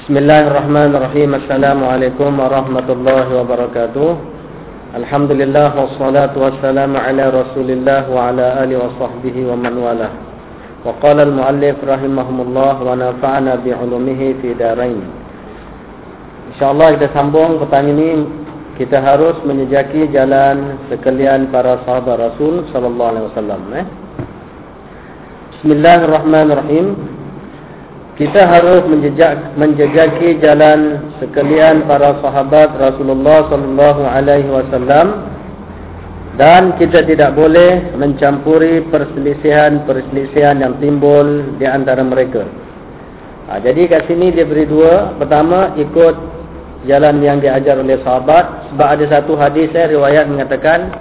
Bismillahirrahmanirrahim. Assalamualaikum warahmatullahi wabarakatuh. Alhamdulillah wassalatu wassalamu ala Rasulillah wa ala alihi wa sahbihi wa man wala. Wa qala al-muallif rahimahumullah wa nafa'ana bi 'ulumihi fi darain. Insyaallah kita sambung petang ini kita harus menjejaki jalan sekalian para sahabat Rasul sallallahu alaihi wasallam eh. Bismillahirrahmanirrahim. Kita harus menjejak, menjejaki jalan sekalian para sahabat Rasulullah sallallahu alaihi wasallam dan kita tidak boleh mencampuri perselisihan-perselisihan yang timbul di antara mereka. Ha, jadi kat sini dia beri dua. Pertama ikut jalan yang diajar oleh sahabat sebab ada satu hadis eh, riwayat mengatakan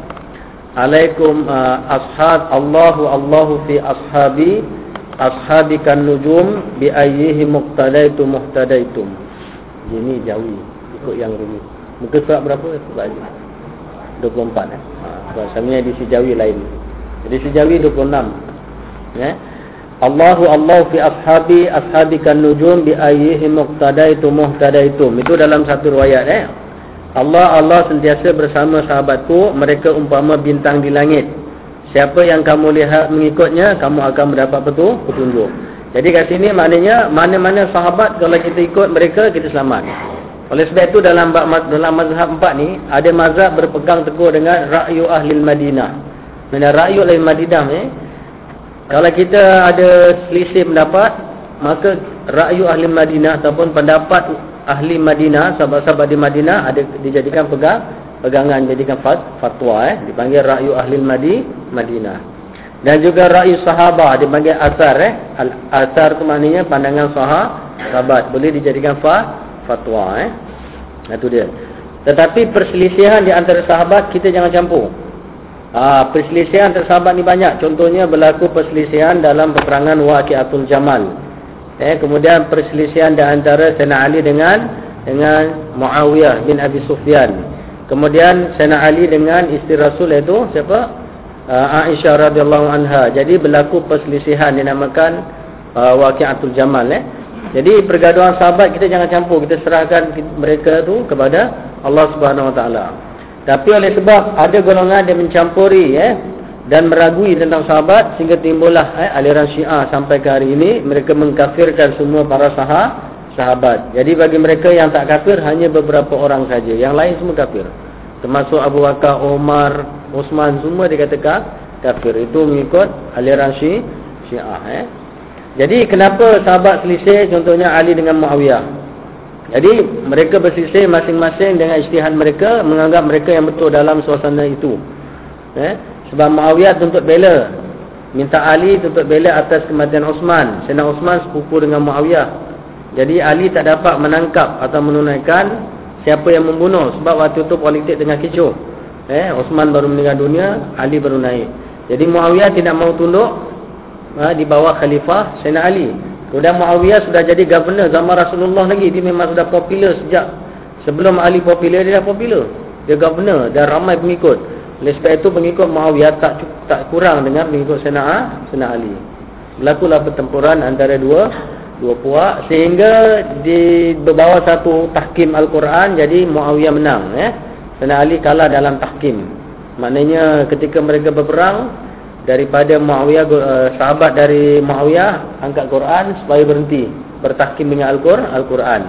Alaikum uh, ashab Allahu Allahu fi ashabi ashabikan nujum bi ayyihi muqtadaitu muhtadaitum. Ini jawi ikut yang rumit muka surat berapa? Sebab ini 24 eh? Ha bahasanya di sijawi lain. Jadi sijawi 26 ya? Allahu Allah fi ashabi ashabikan nujum bi ayyihi muqtadaitu muhtadaitum. Itu dalam satu riwayat eh? Allah Allah sentiasa bersama sahabatku. Mereka umpama bintang di langit Siapa yang kamu lihat mengikutnya, kamu akan mendapat betul petunjuk. Jadi kat sini maknanya mana-mana sahabat kalau kita ikut mereka kita selamat. Oleh sebab itu dalam dalam mazhab empat ni ada mazhab berpegang teguh dengan ra'yu ahli Madinah. Mana ra'yu ahli Madinah ni kalau kita ada selisih pendapat maka ra'yu ahli Madinah ataupun pendapat ahli Madinah sahabat-sahabat di Madinah ada dijadikan pegang pegangan jadikan fatwa eh dipanggil ra'yu ahli Madi Madinah. Dan juga ra'yu sahabat dipanggil asar eh Al asar tu maknanya pandangan sahabat boleh dijadikan fa fatwa eh. Itu dia. Tetapi perselisihan di antara sahabat kita jangan campur. Ha, perselisihan antara sahabat ni banyak. Contohnya berlaku perselisihan dalam peperangan Waqiatul Jamal. Eh kemudian perselisihan di antara Sayyidina Ali dengan dengan Muawiyah bin Abi Sufyan. Kemudian Sayyidina Ali dengan isteri Rasul itu siapa? Uh, Aisyah radhiyallahu anha. Jadi berlaku perselisihan dinamakan uh, Waqiatul Jamal eh. Jadi pergaduhan sahabat kita jangan campur, kita serahkan mereka tu kepada Allah Subhanahu Wa Taala. Tapi oleh sebab ada golongan yang mencampuri eh dan meragui tentang sahabat sehingga timbullah eh, aliran Syiah sampai ke hari ini mereka mengkafirkan semua para sahabat sahabat. Jadi bagi mereka yang tak kafir hanya beberapa orang saja. Yang lain semua kafir. Termasuk Abu Bakar, Umar, Uthman semua dikatakan kafir. Itu mengikut aliran Syi Syiah eh. Jadi kenapa sahabat selisih contohnya Ali dengan Muawiyah? Jadi mereka berselisih masing-masing dengan ijtihad mereka menganggap mereka yang betul dalam suasana itu. Eh? Sebab Muawiyah tuntut bela minta Ali tuntut bela atas kematian Osman. Sayyidina Osman sepupu dengan Muawiyah. Jadi Ali tak dapat menangkap atau menunaikan siapa yang membunuh sebab waktu itu politik tengah kecoh. Eh, Osman baru meninggal dunia, Ali baru naik. Jadi Muawiyah tidak mau tunduk ha, di bawah khalifah Sayyidina Ali. Kemudian Muawiyah sudah jadi governor zaman Rasulullah lagi. Dia memang sudah popular sejak sebelum Ali popular dia dah popular. Dia governor dan ramai pengikut. Oleh sebab itu pengikut Muawiyah tak tak kurang dengan pengikut Sayyidina Ali. Berlakulah pertempuran antara dua dua puak sehingga di bawah satu tahkim al-Quran jadi Muawiyah menang ya. Sayyidina Ali kalah dalam tahkim. Maknanya ketika mereka berperang daripada Muawiyah uh, sahabat dari Muawiyah angkat Quran supaya berhenti bertahkim dengan Al-Quran.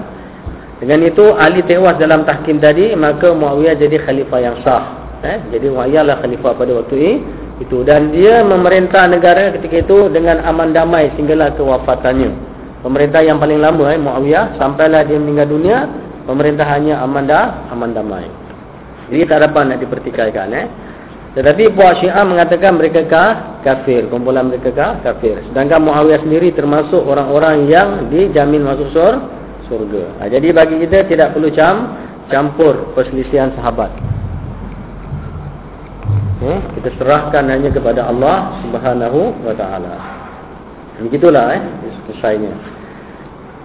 Dengan itu Ali tewas dalam tahkim tadi maka Muawiyah jadi khalifah yang sah. Eh? Jadi Muawiyah lah khalifah pada waktu itu dan dia memerintah negara ketika itu dengan aman damai sehinggalah kewafatannya pemerintah yang paling lama eh Muawiyah sampailah dia meninggal dunia pemerintahannya aman dah aman damai jadi tak dapat nak dipertikaikan eh. Tetapi puak Syiah mengatakan mereka kah kafir. Kumpulan mereka kah kafir. Sedangkan Muawiyah sendiri termasuk orang-orang yang dijamin masuk sur surga. Ha, jadi bagi kita tidak perlu cam campur perselisihan sahabat. Eh, kita serahkan hanya kepada Allah Subhanahu wa taala. Begitulah eh selesainya.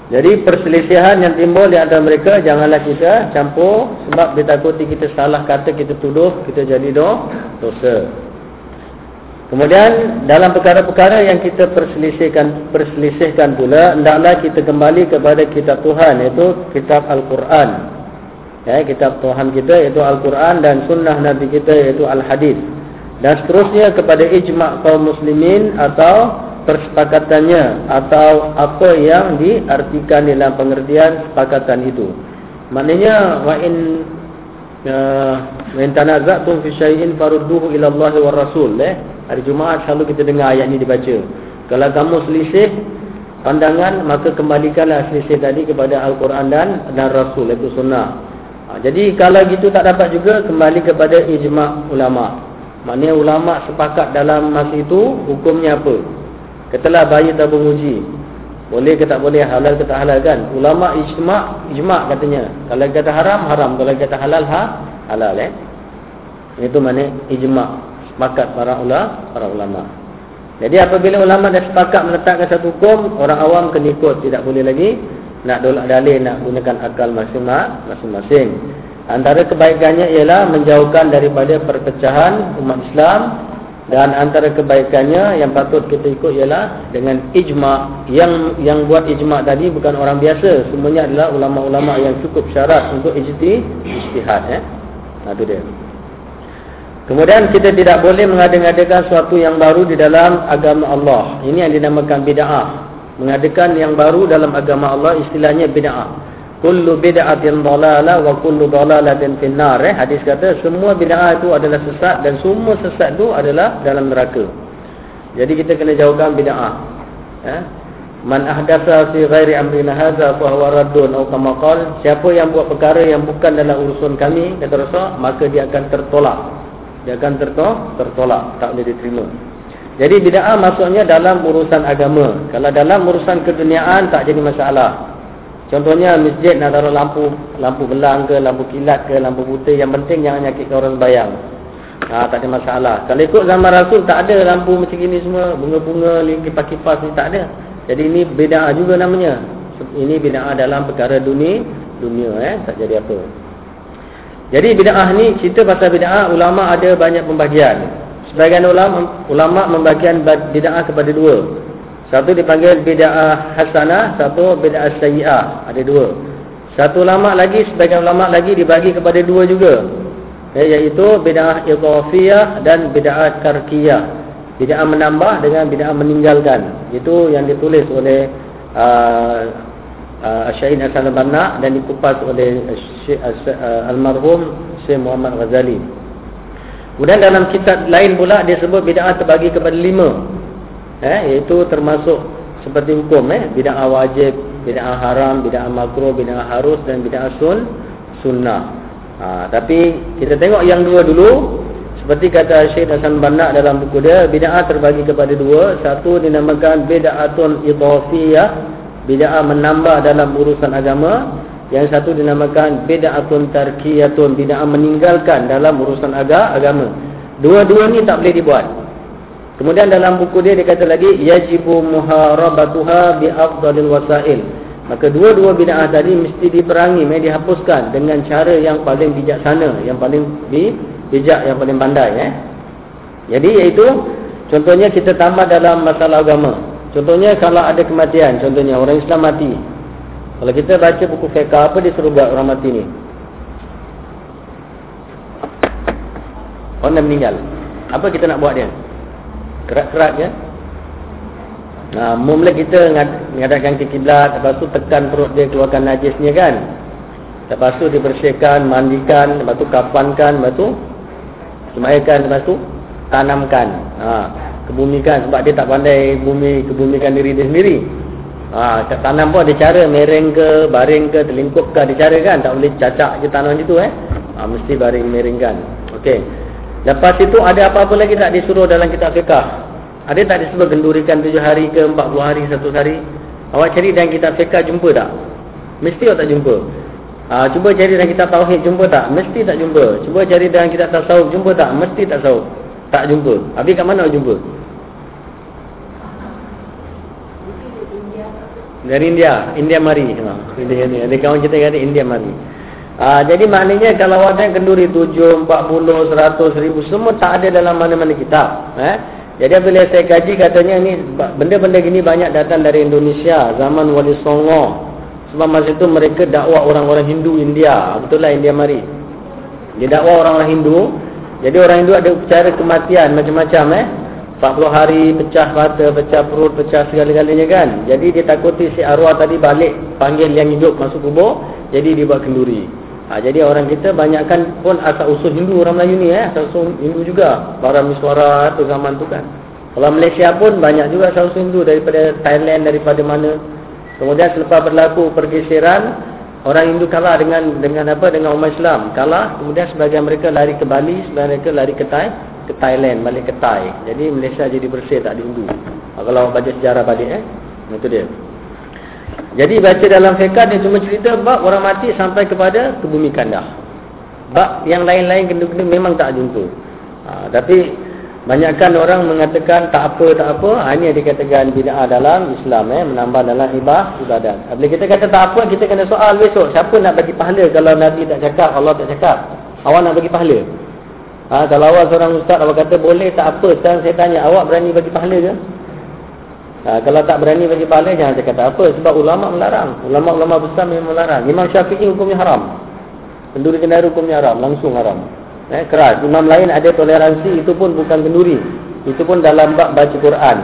Jadi perselisihan yang timbul di antara mereka janganlah kita campur sebab ditakuti kita salah kata kita tuduh kita jadi do dosa. Kemudian dalam perkara-perkara yang kita perselisihkan perselisihkan pula hendaklah kita kembali kepada kitab Tuhan iaitu kitab Al-Quran. Ya, kitab Tuhan kita iaitu Al-Quran dan sunnah Nabi kita iaitu Al-Hadis. Dan seterusnya kepada ijma' kaum muslimin atau persepakatannya atau apa yang diartikan dalam pengertian sepakatan itu. Maknanya wa in uh, wa tanaza'tum fi syai'in farudduhu ila Allah wa Rasul eh? Hari Jumaat selalu kita dengar ayat ini dibaca. Kalau kamu selisih pandangan maka kembalikanlah selisih tadi kepada Al-Quran dan dan Rasul itu sunnah. Ha, jadi kalau gitu tak dapat juga kembali kepada ijma' ulama. Maknanya ulama sepakat dalam masa itu hukumnya apa? Katalah bayi tabung uji. Boleh ke tak boleh, halal ke tak halal kan? Ulama ijma' ijma' katanya. Kalau kata haram, haram. Kalau kata halal, ha? halal eh. Itu mana ijma' sepakat para ulama, para ulama. Jadi apabila ulama dah sepakat meletakkan satu hukum, orang awam kena ikut, tidak boleh lagi nak dolak dalil, nak gunakan akal masing-masing. Antara kebaikannya ialah menjauhkan daripada perpecahan umat Islam dan antara kebaikannya yang patut kita ikut ialah dengan ijma' yang yang buat ijma' tadi bukan orang biasa. Semuanya adalah ulama-ulama yang cukup syarat untuk ijtihad eh. Nah, itu dia. Kemudian kita tidak boleh mengadakan sesuatu yang baru di dalam agama Allah. Ini yang dinamakan bid'ah. Mengadakan yang baru dalam agama Allah istilahnya bid'ah kullu bid'atin dalalah wa kullu dalalatin finnar. Eh hadis kata semua bid'ah itu adalah sesat dan semua sesat itu adalah dalam neraka. Jadi kita kena jauhkan bid'ah. Eh man ahdatsa fi ghairi amrina hadza fa huwa raddun atau kama qala siapa yang buat perkara yang bukan dalam urusan kami kata Rasul maka dia akan tertolak. Dia akan tertolak tertolak tak boleh diterima. Jadi bid'ah maksudnya dalam urusan agama. Kalau dalam urusan keduniaan tak jadi masalah Contohnya masjid nak taruh lampu lampu gelang ke, lampu kilat ke, lampu putih yang penting jangan nyakitkan orang sembahyang. Ha, tak ada masalah. Kalau ikut zaman Rasul tak ada lampu macam ini semua, bunga-bunga, kipas-kipas ni tak ada. Jadi ini bid'ah juga namanya. Ini bid'ah dalam perkara dunia, dunia eh, tak jadi apa. Jadi bid'ah ni cerita pasal bid'ah ulama ada banyak pembagian. Sebagian ulama ulama membagikan bid'ah kepada dua. Satu dipanggil bid'ah hasanah, satu bid'ah sayyi'ah. Ada dua. Satu ulama lagi, sebagian ulama lagi dibagi kepada dua juga. Eh, iaitu bid'ah idhafiyah dan bid'ah tarkiyah. Bid'ah menambah dengan bid'ah meninggalkan. Itu yang ditulis oleh uh, uh, Syahid Hasan al-Banna dan dikupas oleh uh, almarhum Syekh Muhammad Ghazali. Kemudian dalam kitab lain pula dia sebut bid'ah terbagi kepada lima eh iaitu termasuk seperti hukum eh. Bid'ah wajib, bid'ah haram, bid'ah makruh, bid'ah harus dan bid'ah sun sunnah. Ha, tapi kita tengok yang dua dulu. Seperti kata Syekh Hasan Banna dalam buku dia bid'ah terbagi kepada dua. Satu dinamakan bid'atun idhafiyah bid'ah menambah dalam urusan agama. Yang satu dinamakan bid'atun tarkiyatun bid'ah meninggalkan dalam urusan agama. Dua-dua ni tak boleh dibuat Kemudian dalam buku dia dia kata lagi yajibu muharabatuha bi afdalil wasail. Maka dua-dua bid'ah tadi mesti diperangi, mesti dihapuskan dengan cara yang paling bijaksana, yang paling bijak, yang paling pandai eh. Jadi iaitu contohnya kita tambah dalam masalah agama. Contohnya kalau ada kematian, contohnya orang Islam mati. Kalau kita baca buku fiqh apa disuruh buat orang mati ni? Orang meninggal. Apa kita nak buat dia? Kerat-kerat ya. Nah, mula kita mengadakan ke kiblat, lepas tu tekan perut dia keluarkan najisnya kan. Lepas tu dibersihkan, mandikan, lepas tu kapankan, lepas tu semaikan, lepas tu tanamkan. Ha, kebumikan sebab dia tak pandai bumi kebumikan diri dia sendiri. Ha, tanam pun ada cara mereng ke, baring ke, terlingkup ke, ada cara kan. Tak boleh cacak je tanam situ eh. Ha, mesti baring meringkan. Okey. Lepas itu ada apa-apa lagi tak disuruh dalam kitab fiqah? Ada tak disebut gendurikan tujuh hari ke empat puluh hari satu hari? Awak cari dalam kitab fiqah jumpa tak? Mesti tak jumpa. Ha, cuba cari dalam kitab tauhid jumpa tak? Mesti tak jumpa. Cuba cari dalam kitab tasawuf jumpa tak? Mesti tak tahu. Tak jumpa. Habis kat mana jumpa? Dari India. India mari. Ha, India ni. Ada kawan kita kata India mari. Ha, jadi maknanya kalau ada kenduri tujuh, empat puluh, seratus ribu semua tak ada dalam mana-mana kitab. Eh? Jadi bila saya kaji katanya ni benda-benda gini banyak datang dari Indonesia zaman Wali Songo. Sebab masa itu mereka dakwah orang-orang Hindu India. Betul lah India mari. Dia dakwah orang-orang Hindu. Jadi orang Hindu ada cara kematian macam-macam eh. 40 hari pecah mata, pecah perut, pecah segala-galanya kan. Jadi dia takuti si arwah tadi balik panggil yang hidup masuk kubur. Jadi dia buat kenduri. Ha, jadi orang kita banyakkan pun asal usul Hindu orang Melayu ni eh. Asal usul Hindu juga. Para miswara tu zaman tu kan. Kalau Malaysia pun banyak juga asal usul Hindu daripada Thailand, daripada mana. Kemudian selepas berlaku pergeseran, orang Hindu kalah dengan dengan apa dengan umat Islam. Kalah, kemudian sebagian mereka lari ke Bali, sebagian mereka lari ke Thai, ke Thailand, balik ke Thai. Jadi Malaysia jadi bersih tak ada Hindu. Ha, kalau baca sejarah balik eh. Itu dia. Jadi baca dalam fiqh dia cuma cerita bab orang mati sampai kepada ke bumi kandah. Bab yang lain-lain kena-kena memang tak jumpa. Ha, tapi Banyakkan orang mengatakan tak apa tak apa, ha, ini yang dikatakan bid'ah dalam Islam eh menambah dalam ibadah ibadat. Bila kita kata tak apa, kita kena soal besok, siapa nak bagi pahala kalau Nabi tak cakap, Allah tak cakap? Awak nak bagi pahala? Ha, kalau awak seorang ustaz awak kata boleh tak apa, sekarang saya tanya, awak berani bagi pahala ke? Ha, kalau tak berani bagi pahala jangan cakap tak apa sebab ulama melarang. Ulama-ulama besar memang melarang. Imam Syafi'i hukumnya haram. Penduri kendara hukumnya haram, langsung haram eh, keras. Imam lain ada toleransi itu pun bukan kenduri. Itu pun dalam bab baca Quran.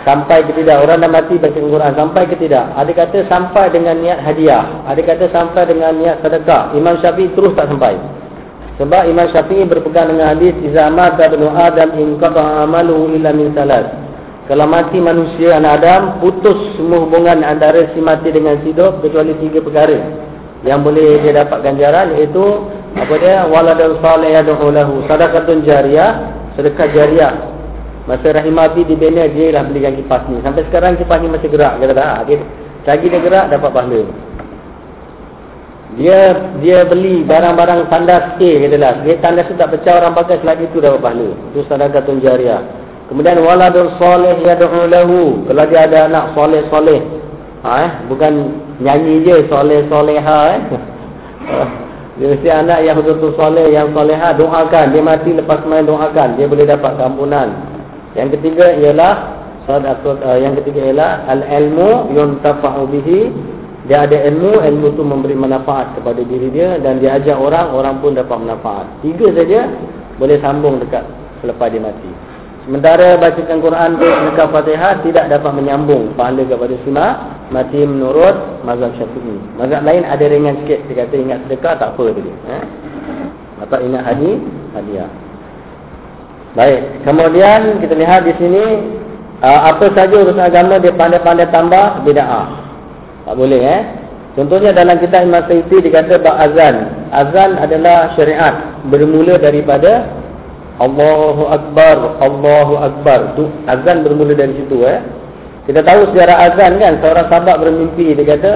Sampai ke tidak orang dah mati baca Quran sampai ke tidak. Ada kata sampai dengan niat hadiah. Ada kata sampai dengan niat sedekah. Imam Syafi'i terus tak sampai. Sebab Imam Syafi'i berpegang dengan hadis iza mata ibnu Adam in qata amaluhu illa min salat. Kalau mati manusia anak Adam putus semua hubungan antara si mati dengan si hidup kecuali tiga perkara. Yang boleh dia dapat ganjaran iaitu apa dia? Waladun salih yad'u lahu. Sadaqatun jariyah sedekah jariyah. Masa rahimabi dibina dia lah belikan kipas ni. Sampai sekarang kipas ni masih gerak kata dah okay. lagi dia gerak dapat pahala. Dia dia beli barang-barang tandas A kata lah. Dia tandas tu tak pecah orang pakai selagi tu dapat pahala. Itu sadaqatun jariyah kemudian waladun salih yad'u lahu kalau dia ada anak soleh-soleh ha, eh? bukan nyanyi je soleh-soleha eh? Dia mesti anak yang betul-betul soleh, yang soleha, doakan. Dia mati lepas main doakan. Dia boleh dapat keampunan. Yang ketiga ialah, uh, yang ketiga ialah, al-ilmu yuntafa'u bihi. Dia ada ilmu, ilmu itu memberi manfaat kepada diri dia. Dan dia ajak orang, orang pun dapat manfaat. Tiga saja boleh sambung dekat selepas dia mati. Sementara bacakan Quran tu dekat Fatihah tidak dapat menyambung pahala kepada sima mati menurut mazhab Syafi'i. Mazhab lain ada ringan sikit dia kata ingat sedekah tak apa tadi. Eh? Atau ingat hadi hadiah. Baik, kemudian kita lihat di sini uh, apa saja urusan agama dia pandai-pandai tambah bid'ah. Tak boleh eh. Contohnya dalam kitab Imam Sayyidi dikata bab azan. Azan adalah syariat bermula daripada Allahu Akbar, Allahu Akbar. Tu azan bermula dari situ eh. Kita tahu sejarah azan kan, seorang sahabat bermimpi dia kata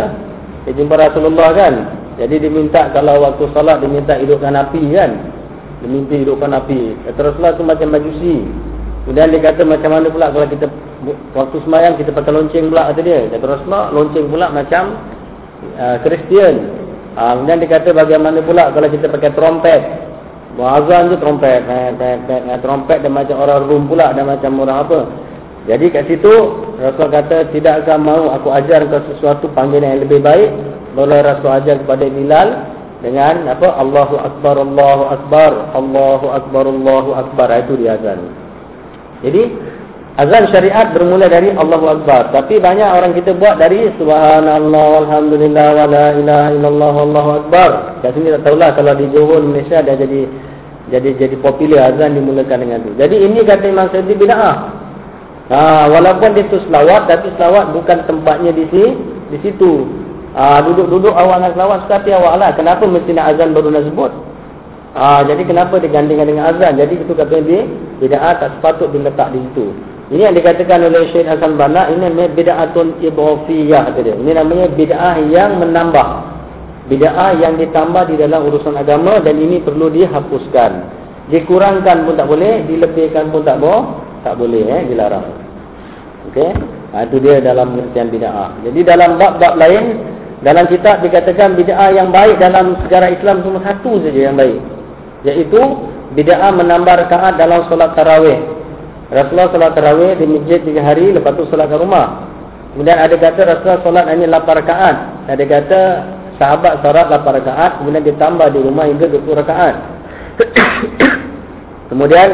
dia jumpa Rasulullah kan. Jadi dia minta kalau waktu solat dia minta hidupkan api kan. Dia mimpi hidupkan api. Kata Rasulullah tu macam majusi. Kemudian dia kata macam mana pula kalau kita waktu semayang kita pakai lonceng pula kata dia. Kata Rasulullah lonceng pula macam uh, Kristian. Uh, kemudian dia kata bagaimana pula kalau kita pakai trompet. Azan je trompet, pet, pet, pet, trompet dan macam orang rum pula dan macam orang apa. Jadi kat situ Rasul kata tidak akan mau aku ajar kau sesuatu panggilan yang lebih baik. Boleh Rasul ajar kepada Bilal dengan apa Allahu Akbar, Allahu Akbar, Allahu Akbar, Allahu Akbar itu dia azan. Jadi azan syariat bermula dari Allahu Akbar. Tapi banyak orang kita buat dari Subhanallah, Alhamdulillah, wa la ilaha illallah, Allahu Akbar. Kat sini tak tahulah kalau di Johor Malaysia dah jadi jadi jadi popular azan dimulakan dengan itu. Jadi ini kata Imam Syafi'i bid'ah. Ha, walaupun dia tu selawat tapi selawat bukan tempatnya di sini di situ. Ha, duduk-duduk awal nak selawat sekali awal lah. Kenapa mesti nak azan baru nak sebut? Ha, jadi kenapa digandingkan dengan azan? Jadi itu kata dia bid'ah tak sepatut diletak di situ. Ini yang dikatakan oleh Syekh Hasan Banna ini namanya bid'atun idhafiyah dia. Ini namanya bid'ah yang menambah. Bid'ah yang ditambah di dalam urusan agama dan ini perlu dihapuskan. Dikurangkan pun tak boleh, dilebihkan pun tak boleh, tak boleh eh, dilarang. Okey. Ha, itu dia dalam pengertian bid'ah. Jadi dalam bab-bab lain dalam kitab dikatakan bid'ah yang baik dalam sejarah Islam cuma satu saja yang baik. Iaitu bid'ah menambah rakaat dalam solat tarawih Rasulullah solat tarawih di masjid tiga hari lepas tu solat kat rumah. Kemudian ada kata Rasulullah solat hanya 8 rakaat. Ada kata sahabat solat 8 rakaat kemudian ditambah di rumah hingga 20 rakaat. kemudian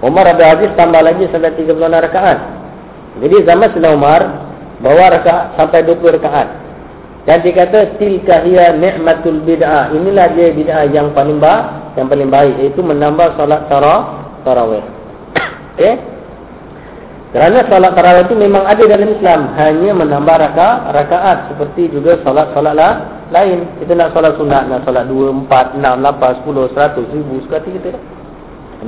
Umar Abdul Aziz tambah lagi sampai 36 rakaat. Jadi zaman Sayyidina Umar bawa rakaat sampai 20 rakaat. Dan dikata tilka hiya ni'matul bid'ah. Inilah dia bid'ah yang paling baik, yang paling baik iaitu menambah solat tarawih. Okey? Kerana solat tarawih itu memang ada dalam Islam, hanya menambah rakaat, rakaat seperti juga solat-solat lah, lain. Kita nak solat sunat, nak solat 2, 4, 6, 8, 10, 100, 1000 sekali kita.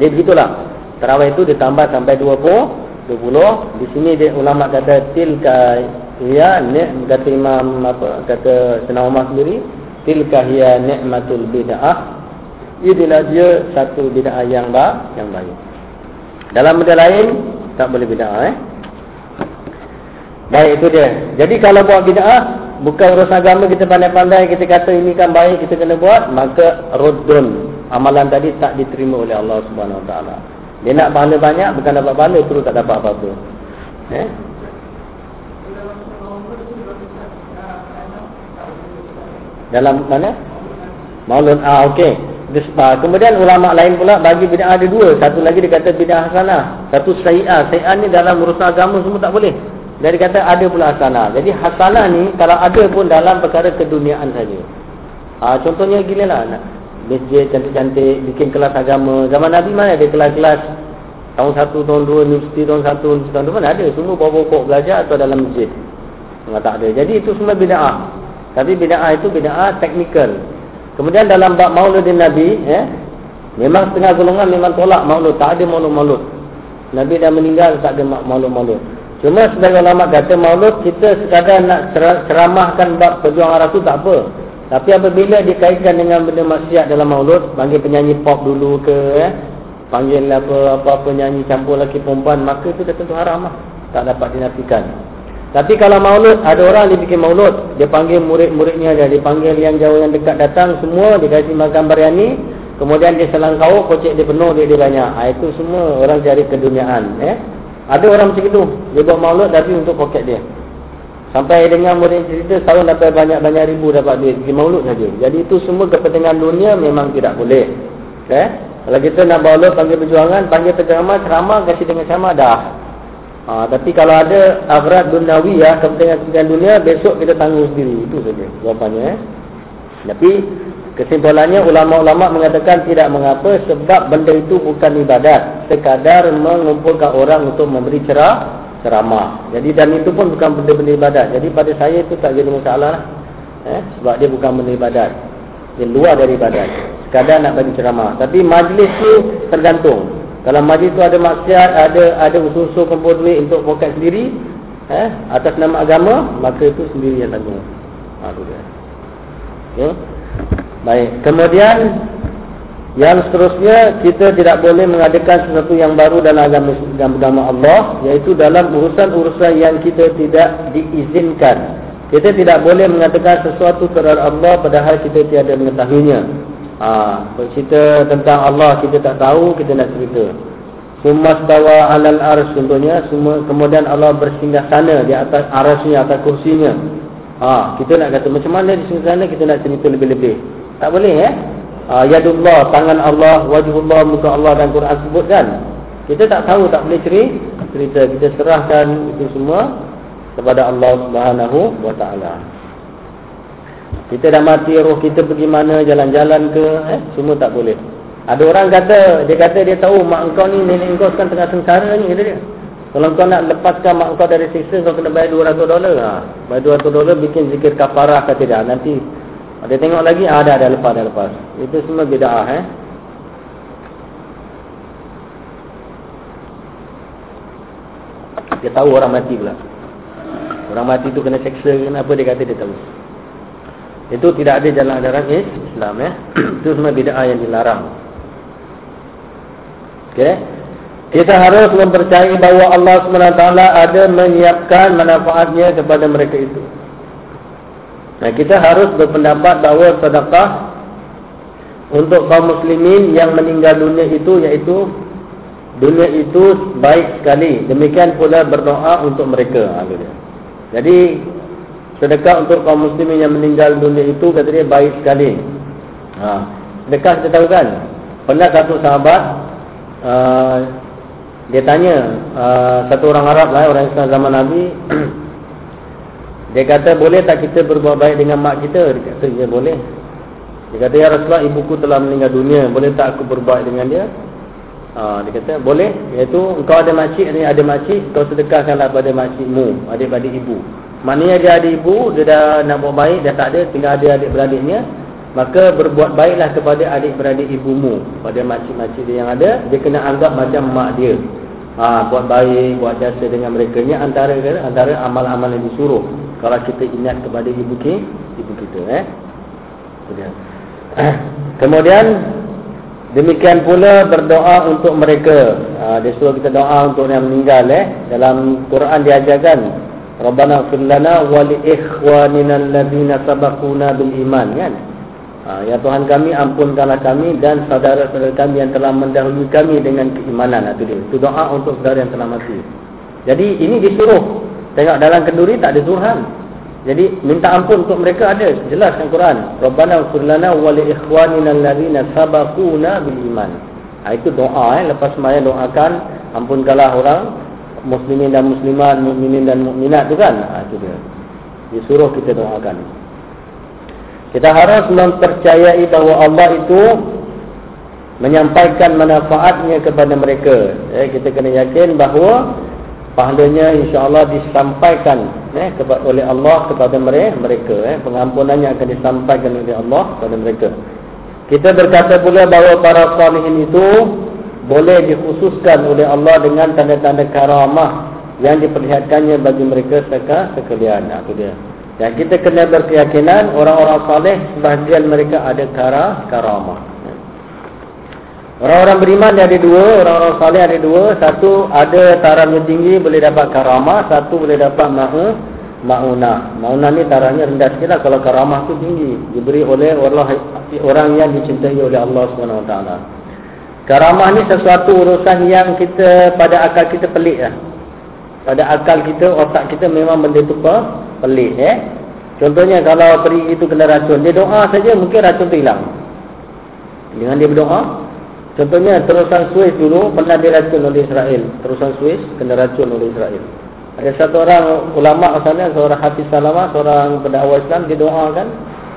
Jadi begitulah. Tarawih itu ditambah sampai 20 20 di sini dia ulama kata tilka ya kata imam apa kata senang Umar sendiri tilka hiya nikmatul bid'ah inilah dia satu bid'ah yang ba yang baik dalam benda lain tak boleh bid'ah eh baik itu dia jadi kalau buat bid'ah bukan urusan agama kita pandai-pandai kita kata ini kan baik kita kena buat maka ruddun amalan tadi tak diterima oleh Allah Subhanahu Wa Taala dia nak pahala banyak bukan dapat pahala terus tak dapat apa-apa. Eh? Dalam mana? Maulud. Ah okey. Kemudian ulama lain pula bagi bid'ah ada dua. Satu lagi dia kata bid'ah hasanah. Satu sayi'ah. Sayi'ah ni dalam urusan agama semua tak boleh. Dia kata ada pula hasanah. Jadi hasanah ni kalau ada pun dalam perkara keduniaan saja. Ah contohnya gila lah masjid cantik-cantik, bikin kelas agama. Zaman Nabi mana ada kelas-kelas tahun satu, tahun dua, universiti tahun satu, universiti tahun dua mana ada. Semua bawa pokok belajar atau dalam masjid. Tak ada. Jadi itu semua bida'ah. Tapi bida'ah itu bida'ah teknikal. Kemudian dalam bab mauludin Nabi, eh, memang setengah golongan memang tolak maulud. Tak ada maulud-maulud. Nabi dah meninggal, tak ada maulud-maulud. Cuma sebagai ulama kata maulud, kita sekadar nak ceramahkan bab perjuangan Rasul tak apa. Tapi apabila dikaitkan dengan benda maksiat dalam maulud, panggil penyanyi pop dulu ke, eh? panggil apa apa penyanyi campur lelaki perempuan, maka itu tentu haram lah. Tak dapat dinafikan. Tapi kalau maulud, ada orang dia bikin maulud, dia panggil murid-muridnya dia, dia panggil yang jauh yang dekat datang, semua dia kasih makan biryani, kemudian dia selang kau, kocek dia penuh, dia, dia banyak. Ha, itu semua orang cari keduniaan. Eh? Ada orang macam itu, dia buat maulud tapi untuk poket dia. Sampai dengan murid cerita setahun dapat banyak-banyak ribu dapat duit pergi maulud saja. Jadi itu semua kepentingan dunia memang tidak boleh. Okay? Kalau kita nak maulud panggil perjuangan, panggil penceramah, ceramah kasih dengan ceramah dah. Ha, tapi kalau ada agrat dunawi ya, kepentingan dunia, besok kita tanggung sendiri. Itu saja jawapannya. Eh? Tapi kesimpulannya ulama-ulama mengatakan tidak mengapa sebab benda itu bukan ibadat. Sekadar mengumpulkan orang untuk memberi cerah ceramah. Jadi dan itu pun bukan benda-benda ibadat. Jadi pada saya itu tak jadi masalah lah. Eh, sebab dia bukan benda ibadat. Dia luar dari ibadat. Sekadar nak bagi ceramah. Tapi majlis tu tergantung. Kalau majlis tu ada maksiat, ada ada usul-usul kumpul duit untuk poket sendiri, eh, atas nama agama, maka itu sendiri yang tanggung. Ha, tu dia. Okay. Baik. Kemudian yang seterusnya kita tidak boleh mengadakan sesuatu yang baru dalam agama, agama Allah yaitu dalam urusan-urusan yang kita tidak diizinkan. Kita tidak boleh mengatakan sesuatu terhadap Allah padahal kita tiada mengetahuinya. Ha, bercerita tentang Allah kita tak tahu, kita nak cerita. Semua bawa alal ars contohnya, semua kemudian Allah bersinggah sana di atas arasnya, atas kursinya. Ha, kita nak kata macam mana di sana kita nak cerita lebih-lebih. Tak boleh ya? uh, yadullah tangan Allah wajhullah muka Allah dan Quran sebut kan kita tak tahu tak boleh cerita kita serahkan itu semua kepada Allah Subhanahu wa taala kita dah mati roh kita pergi mana jalan-jalan ke eh semua tak boleh ada orang kata dia kata dia tahu mak engkau ni nenek engkau sekarang tengah sengsara ni kata dia kalau kau nak lepaskan mak engkau dari siksa kau kena bayar 200 dolar ha. bayar 200 dolar bikin zikir kafarah kata dia nanti ada tengok lagi ah, ada ada lepas ada lepas. Itu semua bid'ah eh. Dia tahu orang mati pula. Orang mati tu kena seksa kenapa dia kata dia tahu. Itu tidak ada jalan eh, Islam eh. Itu semua bid'ah yang dilarang. Okey. Kita harus mempercayai bahawa Allah SWT ada menyiapkan manfaatnya kepada mereka itu. Nah, kita harus berpendapat bahawa sedekah untuk kaum muslimin yang meninggal dunia itu yaitu dunia itu baik sekali. Demikian pula berdoa untuk mereka. Jadi sedekah untuk kaum muslimin yang meninggal dunia itu kata dia baik sekali. Ha. Sedekah kita tahu kan? Pernah satu sahabat uh, dia tanya uh, satu orang Arab lah, orang Islam zaman Nabi dia kata boleh tak kita berbuat baik dengan mak kita? Dia kata ya boleh. Dia kata ya Rasulullah ibuku telah meninggal dunia, boleh tak aku berbuat dengan dia? Ha, dia kata boleh iaitu engkau ada makcik ni ada makcik kau sedekahkanlah pada makcikmu adik-adik ibu maknanya dia ada ibu dia dah nak buat baik dia tak ada tinggal ada adik-beradiknya maka berbuat baiklah kepada adik-beradik ibumu pada makcik-makcik dia yang ada dia kena anggap macam mak dia ha, buat baik buat jasa dengan mereka ni antara antara amal-amal yang disuruh kalau kita ingat kepada ibu kita ibu kita eh kemudian Demikian pula berdoa untuk mereka. Ha, dia suruh kita doa untuk yang meninggal. Eh. Dalam Quran diajarkan. Rabbana firlana wali ikhwanina alladhina sabakuna bil iman. Kan? Ha, ya Tuhan kami ampunkanlah kami dan saudara-saudara kami yang telah mendahului kami dengan keimanan. Itu dia. Itu doa untuk saudara yang telah mati. Jadi ini disuruh. Tengok dalam kenduri tak ada Tuhan. Jadi minta ampun untuk mereka ada jelas dalam Quran. Rabbana ighfir lana wa li ikhwanina alladhina sabaquna bil iman. Ha, itu doa eh lepas sembahyang doakan ampunkanlah orang muslimin dan muslimat, mukminin dan mukminat tu kan. Ha, itu dia. Disuruh kita doakan. Kita harus mempercayai bahawa Allah itu menyampaikan manfaatnya kepada mereka. Eh, kita kena yakin bahawa pahalanya insya-Allah disampaikan eh kepada oleh Allah kepada mereka eh pengampunannya akan disampaikan oleh Allah kepada mereka. Kita berkata pula bahawa para salihin itu boleh dikhususkan oleh Allah dengan tanda-tanda karamah yang diperlihatkannya bagi mereka sekalian. Itu dia. Dan kita kena berkeyakinan orang-orang saleh sebahagian mereka ada kara karamah. Orang-orang beriman ada dua, orang-orang salih ada dua. Satu ada tarafnya tinggi boleh dapat karamah, satu boleh dapat ma'u ma'una. Ma'una ni tarafnya rendah sikit lah kalau karamah tu tinggi. Diberi oleh Allah, orang yang dicintai oleh Allah SWT. Karamah ni sesuatu urusan yang kita pada akal kita pelik lah. Pada akal kita, otak kita memang benda tu pelik eh. Contohnya kalau peri itu kena racun, dia doa saja mungkin racun tu hilang. Dengan dia berdoa, Contohnya terusan Suez dulu pernah diracun oleh Israel. Terusan Suez kena racun oleh Israel. Ada satu orang ulama sana, seorang Hafiz Salamah, seorang pendakwah Islam, dia doakan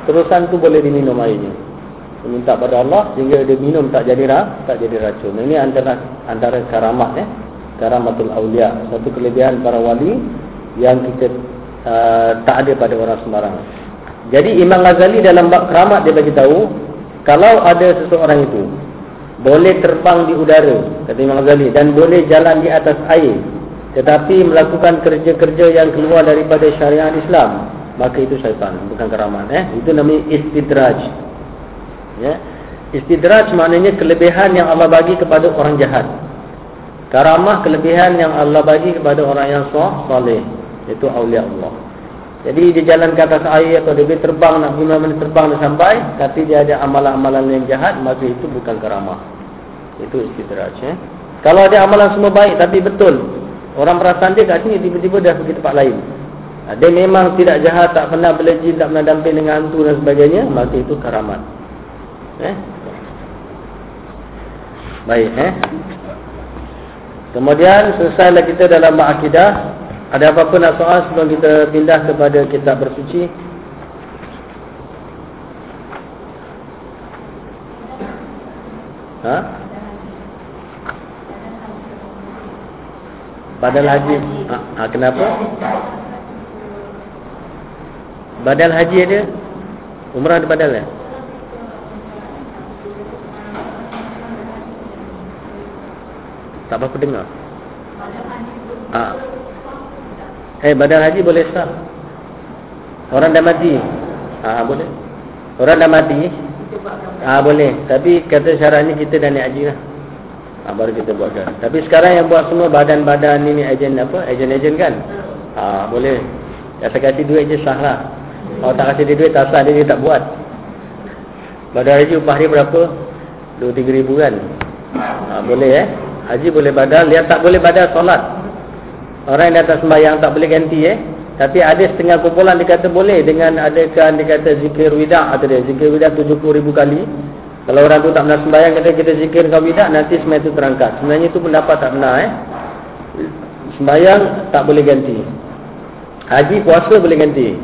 terusan tu boleh diminum airnya. Minta pada Allah sehingga dia minum tak jadi rah, tak jadi racun. Ini antara antara karamat eh. Karamatul Aulia, satu kelebihan para wali yang kita uh, tak ada pada orang sembarang. Jadi Imam Ghazali dalam bab keramat dia bagi tahu kalau ada seseorang itu boleh terbang di udara kata Imam Ghazali dan boleh jalan di atas air tetapi melakukan kerja-kerja yang keluar daripada syariat Islam maka itu syaitan bukan keramat eh itu namanya istidraj ya istidraj maknanya kelebihan yang Allah bagi kepada orang jahat karamah kelebihan yang Allah bagi kepada orang yang soleh itu aulia Allah jadi dia jalan ke atas air atau dia terbang nak guna mana terbang dan sampai tapi dia ada amalan-amalan yang jahat maka itu bukan karamah. Itu istidraj eh. Kalau ada amalan semua baik tapi betul orang perasan dia kat sini tiba-tiba dah pergi tempat lain. Dia memang tidak jahat, tak pernah berlejit, tak pernah damping dengan hantu dan sebagainya, maka itu karamat. Eh? Baik eh. Kemudian selesailah kita dalam akidah ada apa-apa nak soal sebelum kita pindah kepada kitab bersuci? Ha? Badal haji. Ha, ha, kenapa? Badal haji ada? Umrah ada badal ya? Tak apa-apa dengar. Ha. Eh badan haji boleh sah. Orang dah mati. Ah ha, boleh. Orang dah mati. Ah boleh. Tapi kata syaratnya kita dah naik haji lah. Ha, baru kita buatkan. Tapi sekarang yang buat semua badan-badan ini ejen apa? Ejen-ejen kan? Ah boleh. Kata kasih duit je sah lah. Kalau tak kasih dia duit tak sah dia, dia tak buat. Badan haji upah dia berapa? 2-3 ribu kan? Ha, boleh eh? Haji boleh badal, dia tak boleh badal solat. Orang yang datang sembahyang tak boleh ganti eh. Tapi ada setengah kumpulan dia kata boleh dengan adakan dia kata zikir wida' atau dia zikir wida' 70 ribu kali. Kalau orang tu tak pernah sembahyang kata kita zikir kau wida' nanti semua itu terangkat. Sebenarnya itu pendapat tak benar eh. Sembahyang tak boleh ganti. Haji puasa boleh ganti.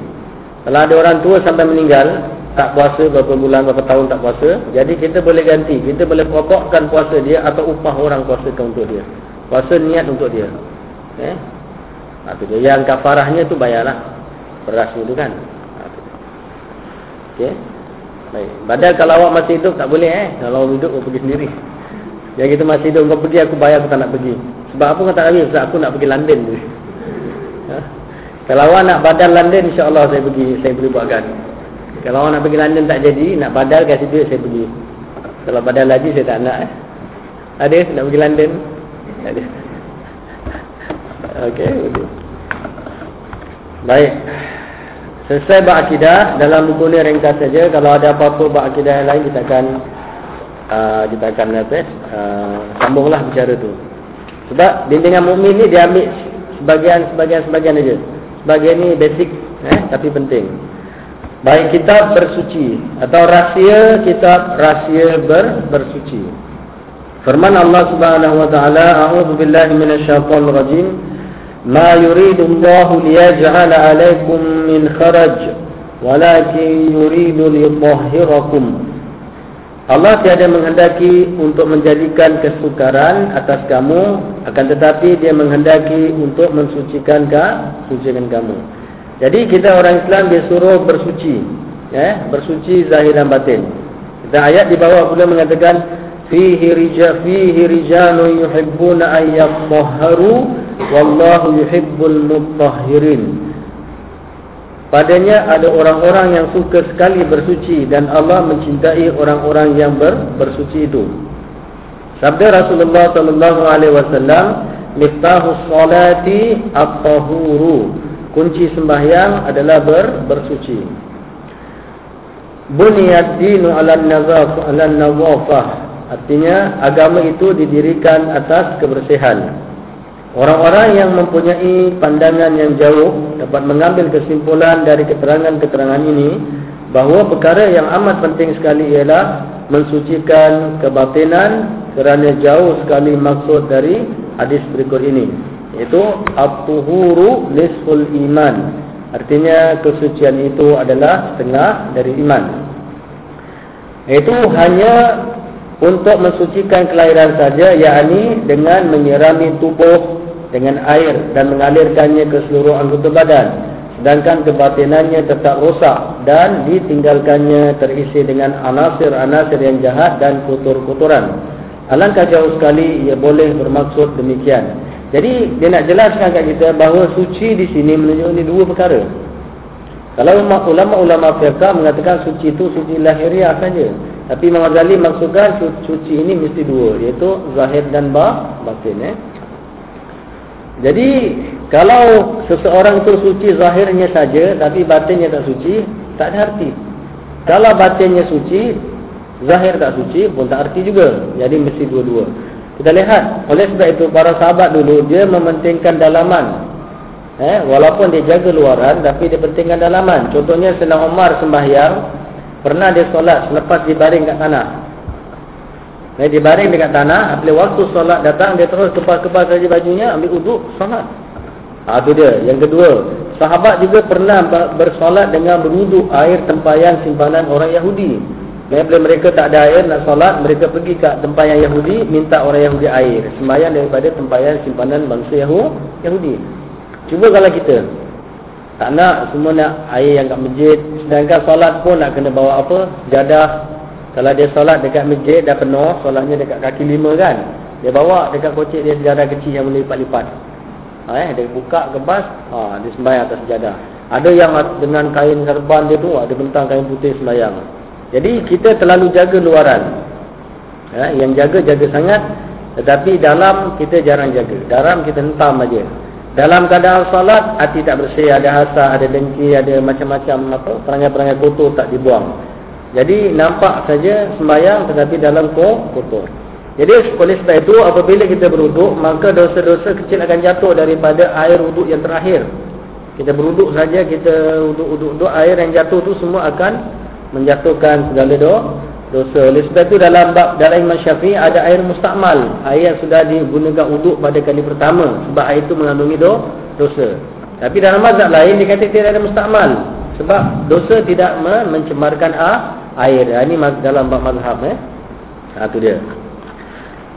Kalau ada orang tua sampai meninggal tak puasa berapa bulan berapa tahun tak puasa, jadi kita boleh ganti. Kita boleh pokokkan puasa dia atau upah orang puasakan untuk dia. Puasa niat untuk dia. Eh? Ha, tu dia. Yang kafarahnya tu bayarlah. Beras tu kan. Ha, Okey. Baik. Badal kalau awak masih hidup tak boleh eh. Kalau awak hidup kau pergi sendiri. Yang kita masih hidup kau pergi aku bayar aku tak nak pergi. Sebab apa kau tak pergi? Sebab aku nak pergi London tu. Ha? Kalau awak nak badal London insya-Allah saya pergi saya boleh buatkan. Kalau awak nak pergi London tak jadi, nak badal kat situ saya pergi. Kalau badal lagi saya tak nak eh. Ada nak pergi London? Ada. Okey, Baik. Selesai bab akidah dalam buku ni ringkas saja. Kalau ada apa-apa bab akidah yang lain kita akan uh, kita akan apa? Uh, sambunglah bicara tu. Sebab bimbingan mukmin ni dia ambil sebagian sebagian sebagian aja. Sebagian ni basic eh tapi penting. Baik kitab bersuci atau rahsia kitab rahsia ber, bersuci. Firman Allah Subhanahu wa taala, "A'udzu billahi minasyaitonir rajim. Ma yuridu Allah liyaj'al 'alaykum min kharaj, walakin yuridu liyutahhirakum." Allah tiada menghendaki untuk menjadikan kesukaran atas kamu, akan tetapi dia menghendaki untuk mensucikan kamu, sucikan kamu. Jadi kita orang Islam disuruh bersuci, ya, bersuci zahir dan batin. Kita ayat di bawah pula mengatakan fihi rijal fihi rijalun yuhibbuna an yatahharu Wallahu yuhibbul mutahhirin. Padanya ada orang-orang yang suka sekali bersuci Dan Allah mencintai orang-orang yang ber, bersuci itu. Sabda Rasulullah sallallahu alaihi wasallam Miftahus salati at-tahuru Kunci sembahyang adalah ber, bersuci. Buniyad dinu ala nazafah. Artinya agama itu didirikan atas kebersihan. Orang-orang yang mempunyai pandangan yang jauh dapat mengambil kesimpulan dari keterangan-keterangan ini bahawa perkara yang amat penting sekali ialah mensucikan kebatinan kerana jauh sekali maksud dari hadis berikut ini iaitu at-tuhuru nisful iman. Artinya kesucian itu adalah setengah dari iman. Itu hanya untuk mensucikan kelahiran saja yakni dengan menyirami tubuh dengan air dan mengalirkannya ke seluruh anggota badan. Sedangkan kebatinannya tetap rosak dan ditinggalkannya terisi dengan anasir-anasir yang jahat dan kotor-kotoran alangkah jauh sekali ia boleh bermaksud demikian jadi dia nak jelaskan kat kita bahawa suci di sini menunjukkan dua perkara kalau ulama-ulama fiqah mengatakan suci itu suci lahiriah saja tapi Imam Ghazali maksudkan suci ini mesti dua iaitu zahir dan batin eh jadi kalau seseorang itu suci zahirnya saja tapi batinnya tak suci, tak ada arti. Kalau batinnya suci, zahir tak suci pun tak arti juga. Jadi mesti dua-dua. Kita lihat, oleh sebab itu para sahabat dulu dia mementingkan dalaman. Eh, walaupun dia jaga luaran tapi dia pentingkan dalaman. Contohnya Sayyidina Umar sembahyang, pernah dia solat selepas dibaring kat tanah. Dia dibaring dekat tanah, apabila waktu solat datang dia terus kepal-kepal saja bajunya, ambil uduk solat. Ha tu dia. Yang kedua, sahabat juga pernah bersolat dengan berwuduk air tempayan simpanan orang Yahudi. Bila mereka tak ada air nak solat, mereka pergi ke tempayan Yahudi minta orang Yahudi air, sembahyang daripada tempayan simpanan bangsa Yahudi. Cuba kalau kita tak nak semua nak air yang kat masjid, sedangkan solat pun nak kena bawa apa? Jadah kalau dia solat dekat masjid dah penuh, solatnya dekat kaki lima kan. Dia bawa dekat kocik dia sejadah kecil yang boleh lipat-lipat. Ha, eh, dia buka kebas, ha, dia sembahyang atas sejadah. Ada yang dengan kain serban dia tu, ada bentang kain putih sembahyang. Jadi kita terlalu jaga luaran. Ha, yang jaga, jaga sangat. Tetapi dalam kita jarang jaga. Dalam kita hentam aja. Dalam keadaan solat, hati tak bersih, ada hasad, ada dengki, ada macam-macam apa perangai-perangai kotor tak dibuang. Jadi nampak saja sembahyang tetapi dalam kotor. Jadi oleh sebab itu apabila kita beruduk maka dosa-dosa kecil akan jatuh daripada air uduk yang terakhir. Kita beruduk saja kita uduk-uduk air yang jatuh tu semua akan menjatuhkan segala dosa. Oleh sebab itu dalam bab dalam Imam Syafi'i ada air mustakmal, air yang sudah digunakan uduk pada kali pertama sebab air itu mengandungi do, dosa. Tapi dalam mazhab lain dikatakan tidak ada mustakmal sebab dosa tidak mencemarkan air. Ini dalam bab mazhab eh. Ha tu dia.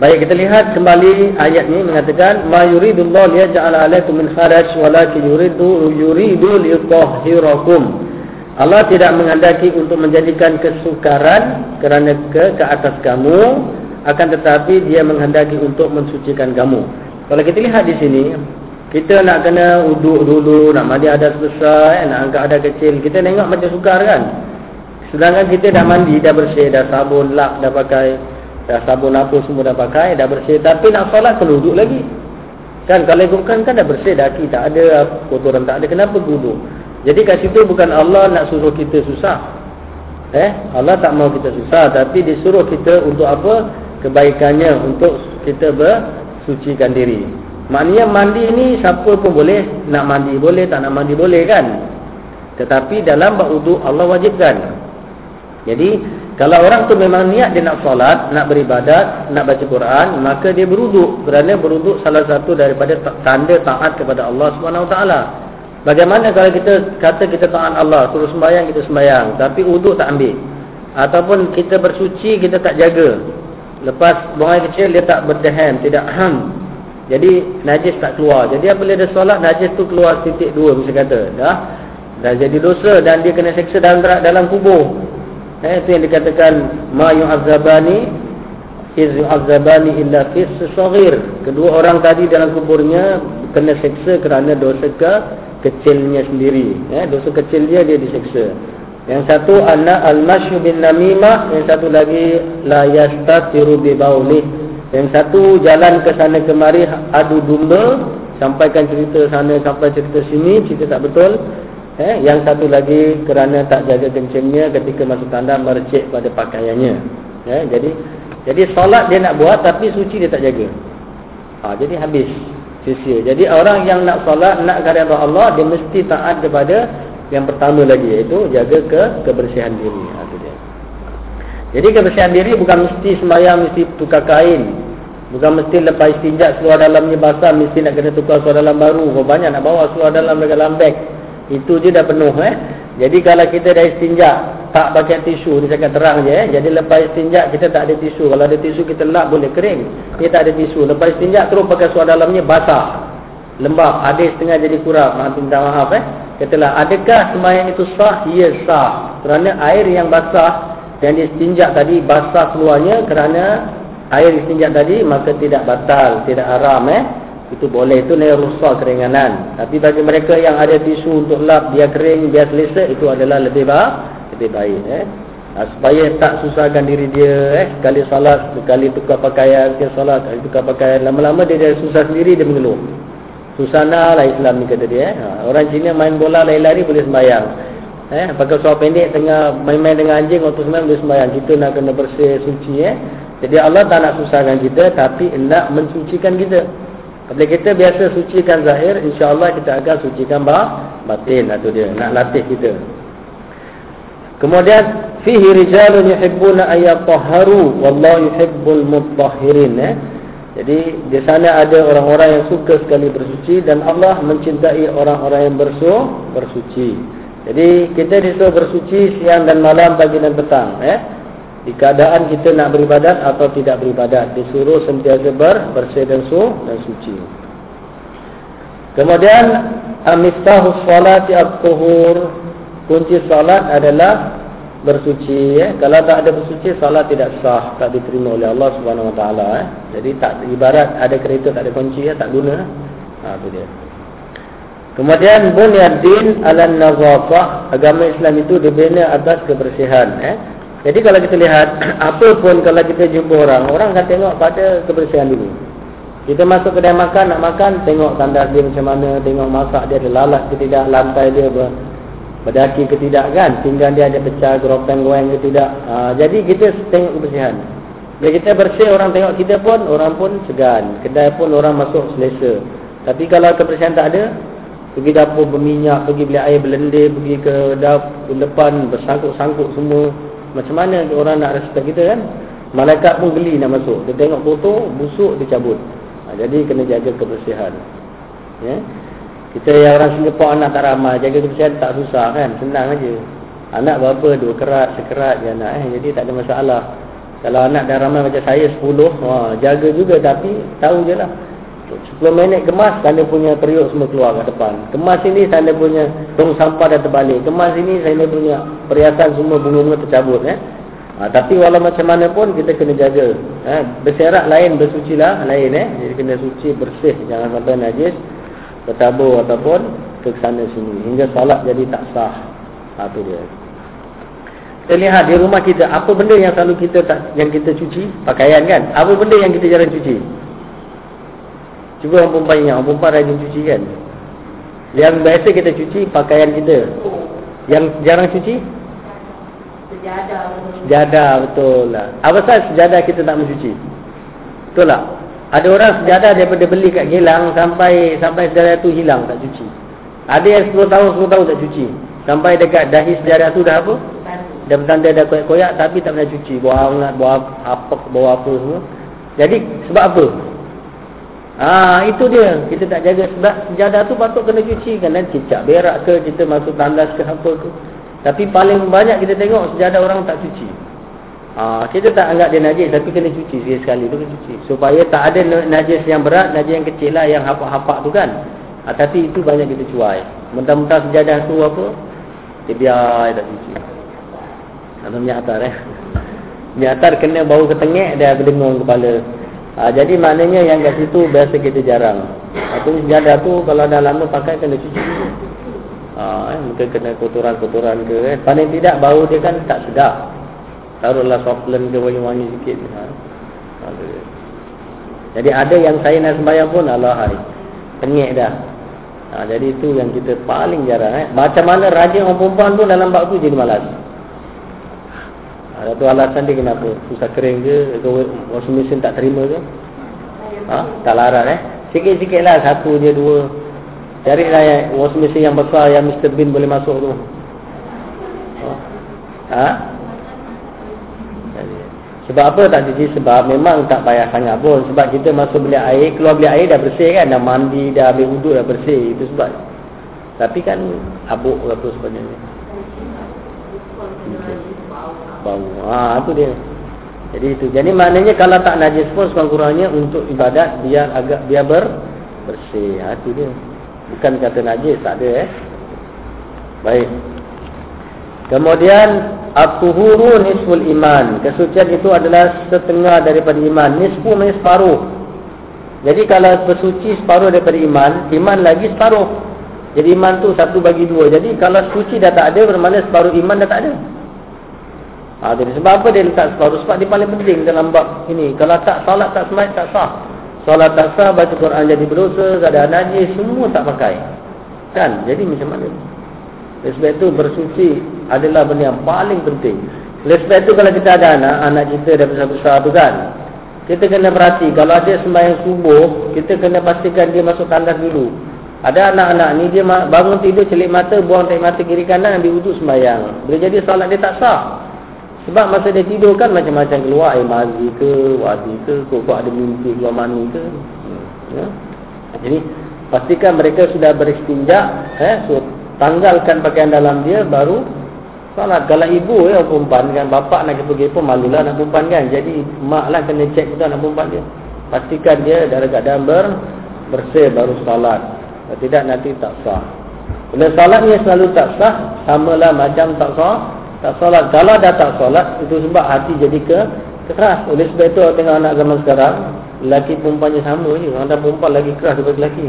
Baik kita lihat kembali ayat ini mengatakan ma yuridullahu liyaj'ala 'alaikum min kharaj walakin yuridu yuridu liyutahhirakum. Allah tidak menghendaki untuk menjadikan kesukaran kerana ke ke atas kamu akan tetapi dia menghendaki untuk mensucikan kamu. Kalau kita lihat di sini kita nak kena uduk dulu, nak mandi ada selesai, nak angkat ada kecil. Kita tengok macam sukar kan? Sedangkan kita dah mandi, dah bersih, dah sabun, lap, dah pakai Dah sabun apa semua dah pakai, dah bersih. Tapi nak solat kena duduk lagi. Kan kalau ikutkan kan dah bersih dah. Kita ada kotoran tak ada. Kenapa duduk? Jadi kat situ bukan Allah nak suruh kita susah. Eh, Allah tak mau kita susah. Tapi disuruh kita untuk apa? Kebaikannya untuk kita bersucikan diri. Maknanya mandi ni siapa pun boleh. Nak mandi boleh, tak nak mandi boleh kan? Tetapi dalam bak uduk Allah wajibkan. Jadi kalau orang tu memang niat dia nak solat, nak beribadat, nak baca Quran, maka dia beruduk. Kerana beruduk salah satu daripada tanda taat kepada Allah SWT. Bagaimana kalau kita kata kita taat Allah, suruh sembahyang, kita sembahyang. Tapi uduk tak ambil. Ataupun kita bersuci, kita tak jaga. Lepas buang air kecil, dia tak berdehem, tidak ham. Jadi najis tak keluar. Jadi apabila dia solat, najis tu keluar titik dua, bisa kata. Dah, dah jadi dosa dan dia kena seksa dalam, dalam kubur. Eh, itu yang dikatakan ma yu'azzabani iz yu'azzabani illa fi saghir. Kedua orang tadi dalam kuburnya kena seksa kerana dosa ke kecilnya sendiri. Eh, dosa kecil dia dia diseksa. Yang satu anak al-masyu bin namimah, yang satu lagi la yastatiru bi bauli. Yang satu jalan ke sana kemari adu domba, sampaikan cerita sana sampai cerita sini, cerita tak betul. Eh, yang satu lagi kerana tak jaga kencingnya ketika masuk tanda mercik pada pakaiannya. Eh, jadi jadi solat dia nak buat tapi suci dia tak jaga. Ha, jadi habis sia Jadi orang yang nak solat nak kerana Allah dia mesti taat kepada yang pertama lagi iaitu jaga ke kebersihan diri. Ha, dia. Jadi kebersihan diri bukan mesti sembahyang mesti tukar kain. Bukan mesti lepas istinjak seluar dalamnya basah mesti nak kena tukar seluar dalam baru. Kau banyak nak bawa seluar dalam dalam beg. Itu je dah penuh eh. Jadi kalau kita dah istinja tak pakai tisu ni cakap terang je eh. Jadi lepas istinja kita tak ada tisu. Kalau ada tisu kita lap boleh kering. Dia tak ada tisu. Lepas istinja terus pakai suara dalamnya basah. Lembab. Ada setengah jadi kurang. Maaf minta maaf eh. Katalah adakah sembahyang itu sah? Ya sah. Kerana air yang basah yang istinja tadi basah keluarnya kerana air istinja tadi maka tidak batal, tidak haram eh itu boleh itu ni rusak keringanan. Tapi bagi mereka yang ada tisu untuk lap dia kering dia selesa itu adalah lebih baik lebih baik eh. Supaya tak susahkan diri dia eh. Sekali salat sekali tukar pakaian sekali salat sekali tukar pakaian lama-lama dia dah susah sendiri dia mengeluh. Susana lah Islam ni kata dia eh. ha, orang Cina main bola lari-lari boleh sembahyang eh. Pakai seluar pendek tengah main-main dengan anjing waktu sembahyang boleh sembahyang. Kita nak kena bersih suci eh. Jadi Allah tak nak susahkan kita tapi nak mensucikan kita Apabila kita biasa sucikan zahir, insya-Allah kita akan sucikan batin atau dia nak latih kita. Kemudian fihi rijalun yuhibbuna ayyatahharu wallahu yuhibbul mutahhirin eh. Jadi di sana ada orang-orang yang suka sekali bersuci dan Allah mencintai orang-orang yang bersu bersuci. Jadi kita disuruh bersuci siang dan malam, pagi dan petang eh di keadaan kita nak beribadat atau tidak beribadat disuruh sentiasa ber, bersih dan su dan suci. Kemudian amistahus salati at-tuhur kunci salat adalah bersuci ya. kalau tak ada bersuci salat tidak sah tak diterima oleh Allah Subhanahu wa taala eh. jadi tak ibarat ada kereta tak ada kunci ya tak guna. Ha tu dia. Kemudian bunyaddin ala nazafah. Agama Islam itu dibina atas kebersihan eh jadi kalau kita lihat, apa pun kalau kita jumpa orang, orang akan tengok pada kebersihan dulu. Kita masuk kedai makan, nak makan, tengok tandas dia macam mana, tengok masak dia ada lalat ke tidak, lantai dia ber, berdaki ke tidak kan, tinggal dia ada pecah, geropeng goyang ke tidak. Ha, jadi kita tengok kebersihan. Bila kita bersih orang tengok kita pun orang pun segan. Kedai pun orang masuk selesa. Tapi kalau kebersihan tak ada, pergi dapur berminyak, pergi beli air berlendir, pergi ke dapur depan bersangkut-sangkut semua. Macam mana orang nak respect kita kan? Malaikat pun geli nak masuk. Dia tengok foto, busuk, dia cabut. Ha, jadi kena jaga kebersihan. Ya? Kita yang orang Singapura anak tak ramai, jaga kebersihan tak susah kan? Senang aja. Anak berapa? Dua kerat, sekerat je anak. Eh? Jadi tak ada masalah. Kalau anak dah ramai macam saya, sepuluh, wah, jaga juga tapi tahu je lah. 10 minit kemas, tanda punya periuk semua keluar ke depan. Kemas ini, tanda punya tong sampah dah terbalik. Kemas ini, tanda punya perhiasan semua bunga-bunga tercabut. Eh? Ha, tapi walau macam mana pun kita kena jaga. Ha, berserak lain, bersuci lah lain. Eh? Jadi kena suci, bersih. Jangan sampai najis, bertabur ataupun ke sana sini. Hingga salat jadi tak sah. Ha, tu dia. Kita lihat di rumah kita, apa benda yang selalu kita tak, yang kita cuci? Pakaian kan? Apa benda yang kita jarang cuci? Cuba orang perempuan ingat, orang perempuan rajin cuci kan? Yang biasa kita cuci, pakaian kita. Yang jarang cuci? sejadah. Sejadah betul lah. Apa sebab sejadah kita tak mencuci? Betul tak? Ada orang sejadah daripada beli kat Gilang sampai sampai sejadah tu hilang tak cuci. Ada yang 10 tahun 10 tahun tak cuci. Sampai dekat dahi sejadah tu dah apa? Dah bertanda dah koyak-koyak tapi tak pernah cuci. Bawa hangat, bawa apa, bawa apa semua. Jadi sebab apa? Ah itu dia. Kita tak jaga sebab sejadah tu patut kena cuci kan dan cicak berak ke kita masuk tandas ke apa ke. Tapi paling banyak kita tengok sejadah orang tak cuci. Ha, kita tak anggap dia najis tapi kena cuci sekali-sekali tu kena cuci. Supaya tak ada najis yang berat, najis yang kecil lah yang hapak-hapak tu kan. Ha, tapi itu banyak kita cuai. Mentah-mentah sejadah tu apa? Dia biar tak cuci. Atau minyak atar eh. Minyak atar kena bau ketengek dia berdengung kepala. Ha, jadi maknanya yang kat situ biasa kita jarang. Atau sejadah tu kalau dah lama pakai kena cuci ha, eh, mungkin kena kotoran-kotoran ke eh. paling tidak bau dia kan tak sedap taruhlah softlens ke wangi-wangi sikit ha. jadi ada yang saya nak sembahyang pun Allah hai pengek dah ha, jadi itu yang kita paling jarang eh. macam mana rajin orang perempuan pun dalam bak tu jadi malas ada tu alasan dia kenapa susah kering ke atau washing machine tak terima ke ha? tak larat eh sikit-sikit lah satu je dua Carilah yang washing machine yang besar yang Mr. Bean boleh masuk tu. Ha? Sebab apa tak cuci? Sebab memang tak payah sangat pun. Sebab kita masuk beli air, keluar beli air dah bersih kan. Dah mandi, dah ambil wuduk dah bersih. Itu sebab. Tapi kan abuk apa sebenarnya. Bau. Ha, itu dia. Jadi itu. Jadi maknanya kalau tak najis pun sekurang-kurangnya untuk ibadat biar agak biar ber bersih. Ha, itu dia. Bukan kata najis, tak ada eh. Baik. Kemudian at-tuhuru nisful iman. Kesucian itu adalah setengah daripada iman. Nisfu maksudnya separuh. Jadi kalau bersuci separuh daripada iman, iman lagi separuh. Jadi iman tu satu bagi dua. Jadi kalau suci dah tak ada, bermakna separuh iman dah tak ada. Ha, sebab apa dia letak separuh? Sebab dia paling penting dalam bab ini. Kalau tak salat, tak semayat, tak sah. Solat tak sah, baca Quran jadi berdosa, keadaan najis, semua tak pakai. Kan? Jadi macam mana? Oleh sebab itu bersuci adalah benda yang paling penting. Oleh sebab itu kalau kita ada anak, anak kita dah besar-besar tu kan. Kita kena perhati, kalau ada sembahyang subuh, kita kena pastikan dia masuk tandas dulu. Ada anak-anak ni dia bangun tidur celik mata, buang tarik mata kiri kanan, ambil wuduk sembahyang. Boleh jadi solat dia tak sah. Sebab masa dia tidur kan macam-macam keluar air mazi ke, wadi ke, kok ada mimpi keluar mani ke. Ya. Jadi pastikan mereka sudah beristinja, eh, so, tanggalkan pakaian dalam dia baru salat. Kalau ibu ya perempuan kan bapak nak pergi pun malulah nak perempuan kan. Jadi mak lah kena cek kita nak perempuan dia. Pastikan dia dalam ber, bersih baru salat. Kalau tidak nanti tak sah. Bila salat ni selalu tak sah, samalah macam tak sah tak solat. Kalau dah tak solat, itu sebab hati jadi ke keras. Oleh sebab itu, tengok anak zaman sekarang, lelaki perempuannya sama je. Orang perempuan lagi keras daripada lelaki.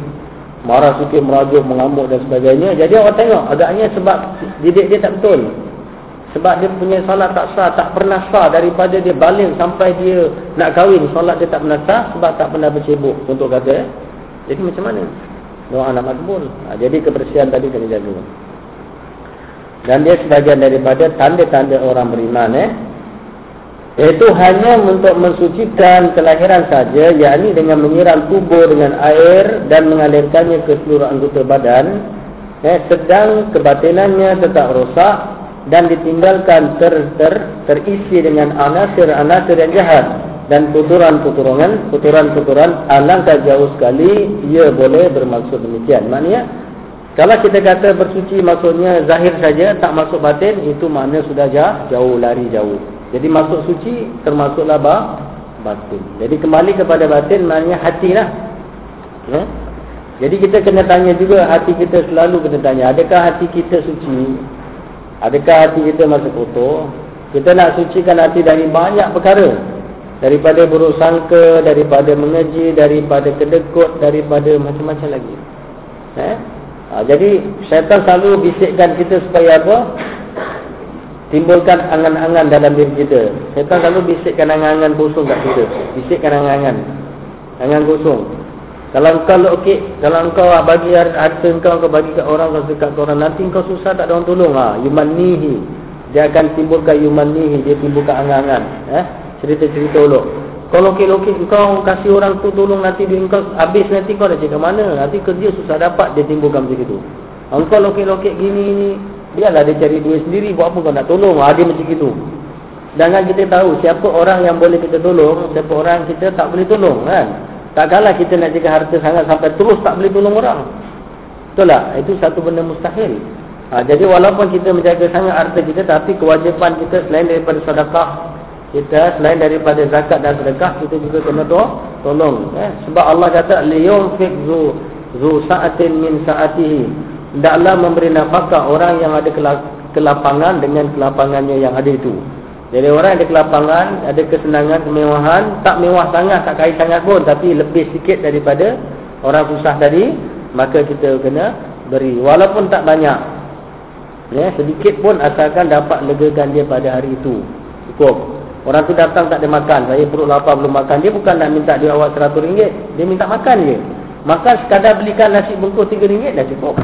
Marah sikit, merajuk, mengamuk dan sebagainya. Jadi orang tengok, agaknya sebab didik dia tak betul. Sebab dia punya solat tak sah, tak pernah sah daripada dia balik sampai dia nak kahwin. Solat dia tak pernah sah sebab tak pernah bercebuk untuk kata. Eh? Jadi macam mana? Doa anak makbul. Ha, jadi kebersihan tadi kena jaga. Dan dia sebagian daripada tanda-tanda orang beriman eh. Iaitu hanya untuk mensucikan kelahiran saja, yakni dengan menyiram tubuh dengan air dan mengalirkannya ke seluruh anggota badan. Eh, sedang kebatinannya tetap rosak dan ditinggalkan ter, ter, terisi dengan anasir-anasir yang jahat dan tuturan-tuturan, tuturan-tuturan alangkah jauh sekali ia boleh bermaksud demikian. Maknanya kalau kita kata bersuci maksudnya zahir saja tak masuk batin itu makna sudah jauh lari jauh. Jadi masuk suci termasuklah bah, batin. Jadi kembali kepada batin maknanya hatilah. Ya? Jadi kita kena tanya juga hati kita selalu kena tanya adakah hati kita suci? Adakah hati kita masih kotor? Kita nak sucikan hati dari banyak perkara. Daripada buruk sangka, daripada mengeji, daripada kedekut, daripada macam-macam lagi. Eh? Ha, jadi syaitan selalu bisikkan kita supaya apa? Timbulkan angan-angan dalam diri kita. Syaitan selalu bisikkan angan-angan kosong kat kita. Bisikkan angan-angan. Angan kosong. Kalau kau okey, kalau kau bagi harta kau kau bagi kat orang kau dekat orang nanti kau susah tak ada orang tolong ha. Yumanihi. Dia akan timbulkan yumanihi, dia timbulkan angan-angan, eh? Cerita-cerita uluk. Kalau lokek-lokek kau kasih orang tu tolong nanti dia kau habis nanti kau dah cakap mana? Nanti kerja susah dapat dia timbulkan macam itu. Engkau lokek-lokek gini ni biarlah dia cari duit sendiri buat apa kau nak tolong? Ha, dia macam itu. Jangan kita tahu siapa orang yang boleh kita tolong, siapa orang kita tak boleh tolong kan? Tak kalah kita nak jaga harta sangat sampai terus tak boleh tolong orang. Betul tak? Itu satu benda mustahil. Ha, jadi walaupun kita menjaga sangat harta kita tapi kewajipan kita selain daripada sedekah kita selain daripada zakat dan sedekah kita juga kena doa tolong. Eh? sebab Allah kata liyunfiq zu zu sa'atin min sa'atihi. Hendaklah memberi nafkah orang yang ada kelapangan dengan kelapangannya yang ada itu. Jadi orang ada kelapangan ada kesenangan kemewahan tak mewah sangat tak kaya sangat pun tapi lebih sikit daripada orang susah tadi maka kita kena beri. Walaupun tak banyak ya sedikit pun asalkan dapat legakan dia pada hari itu. Cukup Orang tu datang tak ada makan. Saya perut lapar belum makan. Dia bukan nak minta dia awak seratus ringgit. Dia minta makan je. Makan sekadar belikan nasi bungkus tiga ringgit dah cukup.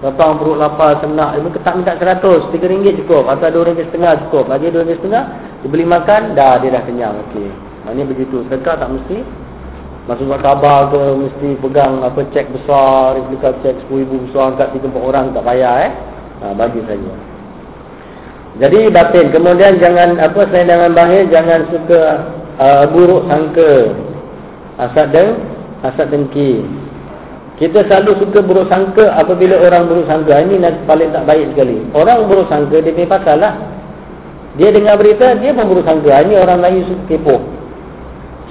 Datang perut lapar, senak. Dia tak minta seratus. Tiga ringgit cukup. Atau dua ringgit setengah cukup. Bagi dua ringgit setengah. Dia beli makan. Dah dia dah kenyang. Okey. Maknanya begitu. Sedekah tak mesti. Masuk buat khabar ke. Mesti pegang apa cek besar. Replika cek sepuluh ribu besar. Angkat tiga empat orang. Tak payah eh. Ha, bagi saja. Jadi batin. Kemudian jangan apa selain dengan bahir jangan suka uh, buruk sangka. Asad deng, asad dengki. Kita selalu suka buruk sangka apabila orang buruk sangka. Ini paling tak baik sekali. Orang buruk sangka dia punya pasal lah. Dia dengar berita, dia pun buruk sangka. Ini orang lain suka kepo.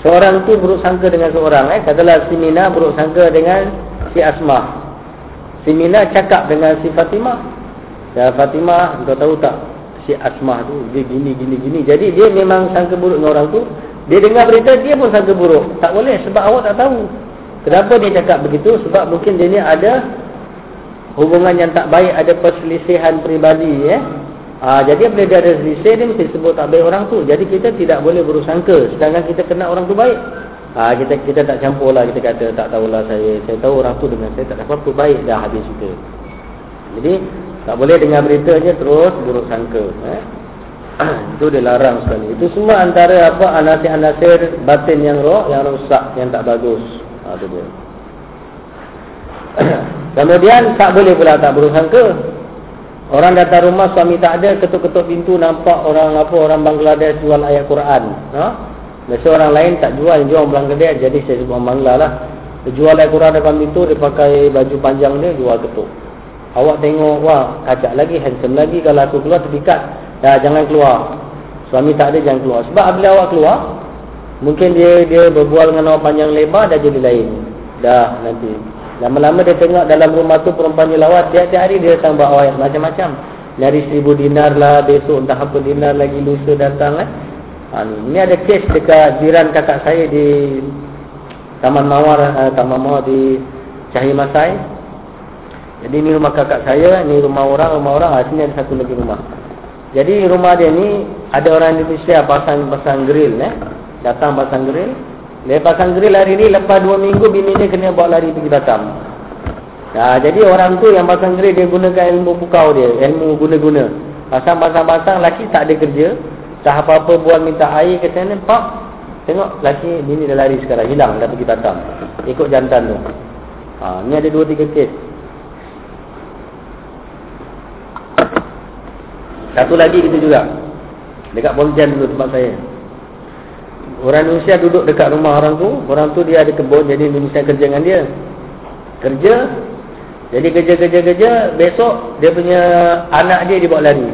Seorang tu buruk sangka dengan seorang. Eh. Katalah si Mina buruk sangka dengan si Asma. Si Mina cakap dengan si Fatimah. Ya Fatimah, kau tahu tak? Si Asmah tu dia gini gini gini. Jadi dia memang sangka buruk dengan orang tu. Dia dengar berita dia pun sangka buruk. Tak boleh sebab awak tak tahu. Kenapa dia cakap begitu? Sebab mungkin dia ni ada hubungan yang tak baik, ada perselisihan peribadi ya. Ha, jadi bila dia ada selisih dia mesti sebut tak baik orang tu. Jadi kita tidak boleh bersangka sedangkan kita kenal orang tu baik. Ha, kita kita tak campur lah kita kata tak tahulah saya. Saya tahu orang tu dengan saya tak ada apa-apa baik dah habis kita. Jadi tak boleh dengar berita je terus buruk sangka. Eh? Itu dilarang sekali. Itu semua antara apa anasir-anasir batin yang roh, yang rosak, yang tak bagus. Ha, itu dia. Kemudian tak boleh pula tak buruk sangka. Orang datang rumah suami tak ada, ketuk-ketuk pintu nampak orang apa orang Bangladesh jual ayat Quran. Ha? Biasa orang lain tak jual, jual Bangladesh. Jadi saya sebut orang Bangla lah. Dia jual ayat Quran depan pintu, dia pakai baju panjang dia, jual ketuk. Awak tengok, wah, kacak lagi, handsome lagi. Kalau aku keluar, terdikat. Dah, jangan keluar. Suami tak ada, jangan keluar. Sebab bila awak keluar, mungkin dia dia berbual dengan awak panjang lebar, dah jadi lain. Dah, nanti. Lama-lama dia tengok dalam rumah tu perempuan dia lawat. Tiap-tiap hari dia datang bawa ayat macam-macam. Nyari seribu dinar lah, besok entah apa dinar lagi, lusa datang lah. Ha, ni. Ini ada kes dekat jiran kakak saya di Taman Mawar, uh, Taman Mawar di Cahaya Masai. Jadi ini rumah kakak saya, ini rumah orang, rumah orang, ah, sini ada satu lagi rumah. Jadi rumah dia ni ada orang Indonesia pasang-pasang grill eh. Datang pasang grill. Dia pasang grill hari ni lepas dua minggu bini dia kena bawa lari pergi Batam. Nah, jadi orang tu yang pasang grill dia gunakan ilmu pukau dia, ilmu guna-guna. Pasang-pasang-pasang laki tak ada kerja. Tak apa-apa buat minta air ke sana, pak. Tengok laki bini dah lari sekarang. Hilang dah pergi Batam. Ikut jantan tu. Ha, ni ada dua tiga kes. Satu lagi kita juga. Dekat Pontian dulu tempat saya. Orang Indonesia duduk dekat rumah orang tu. Orang tu dia ada kebun. Jadi Indonesia kerja dengan dia. Kerja. Jadi kerja-kerja-kerja. Besok dia punya anak dia dibawa lari.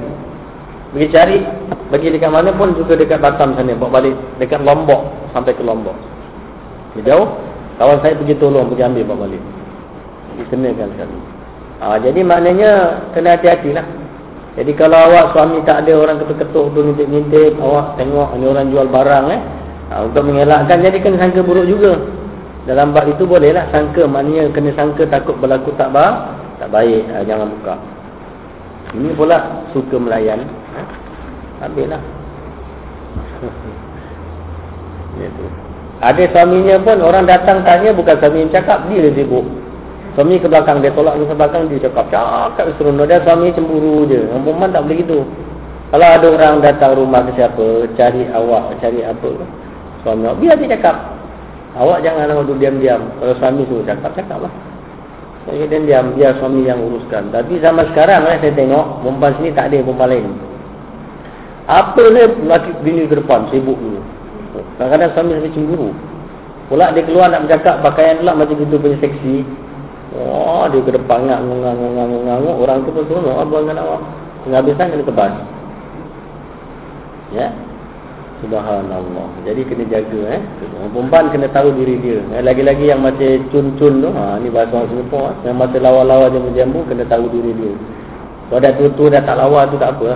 Pergi cari. Pergi dekat mana pun juga dekat Batam sana. Bawa balik dekat Lombok. Sampai ke Lombok. Dia jauh. Kawan saya pergi tolong. Pergi ambil bawa balik. Dikenakan sekali. Ha, jadi maknanya kena hati-hati lah. Jadi kalau awak suami tak ada orang ketuk-ketuk tu ngintip-ngintip. Awak tengok ni orang jual barang eh. Ha, untuk mengelakkan jadi kena sangka buruk juga. Dalam bab itu bolehlah sangka. Maknanya kena sangka takut berlaku tak baik. Tak baik. Ha, jangan buka. Ini pula suka melayan. Ha? Habislah. Ada suaminya pun orang datang tanya bukan suami yang cakap. Dia sibuk. Suami ke belakang dia tolak ke belakang dia cakap. Cakap seronok. Dia suami cemburu je. Perempuan tak boleh gitu. Kalau ada orang datang rumah ke siapa. Cari awak. Cari apa. Suami awak. Biar dia cakap. Awak jangan duduk diam-diam. Kalau suami suruh cakap. Cakap lah. Jadi dia diam. Biar suami yang uruskan. Tapi zaman sekarang eh, saya tengok. Perempuan sini tak ada perempuan lain. Apa ni lelaki bini ke depan. Sibuk dulu. Kadang-kadang suami sampai cemburu. Pula dia keluar nak bercakap pakaian pula macam gitu punya seksi. Wah, dia ke depan ngak ngang ngang ngang orang tu pun seronok abang dengan awak. Tengah habisan kena kebas. Ya. Subhanallah. Jadi kena jaga eh. Perempuan kena tahu diri dia. Eh, lagi-lagi yang macam cun-cun tu, ha ni bahasa orang Singapura, yang macam lawa-lawa jambu-jambu kena tahu diri dia. Kalau dah tu dah tak lawa tu tak apa.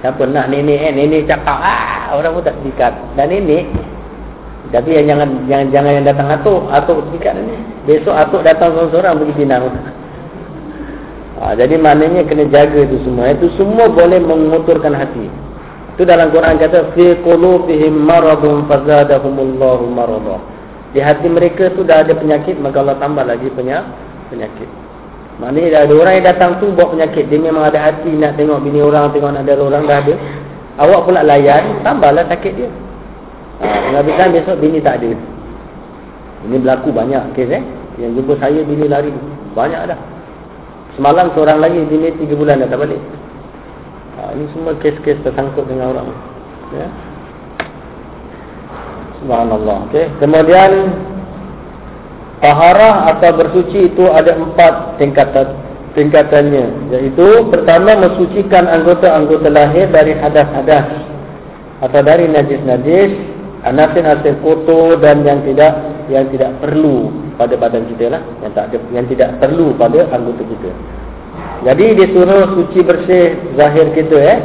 Siapa nak nenek eh, nenek cakap ah, orang pun tak dikat. Dan nenek tapi yang jangan jangan jangan yang datang atuk, atuk sepikat ni. Besok atuk datang seorang-seorang pergi pinang. Ha, jadi maknanya kena jaga itu semua. Itu semua boleh mengotorkan hati. Itu dalam Quran kata fi qulubihim maradun fazadahumullahu marada. Di hati mereka tu dah ada penyakit maka Allah tambah lagi penyakit. Maknanya dah ada orang yang datang tu bawa penyakit. Dia memang ada hati nak tengok bini orang, tengok ada orang dah ada. Awak pula layan, tambahlah sakit dia. Ha, Habiskan besok bini tak ada. Ini berlaku banyak kes eh. Yang jumpa saya bini lari. Banyak dah. Semalam seorang lagi bini 3 bulan dah tak balik. Ha, ini semua kes-kes tersangkut dengan orang. Ya. Subhanallah. Okay. Kemudian Taharah atau bersuci itu ada empat tingkatan tingkatannya. Iaitu pertama mensucikan anggota-anggota lahir dari hadas-hadas atau dari najis-najis Anasin-asin kotor dan yang tidak yang tidak perlu pada badan kita lah, yang tak yang tidak perlu pada anggota kita. Jadi disuruh suci bersih zahir kita eh.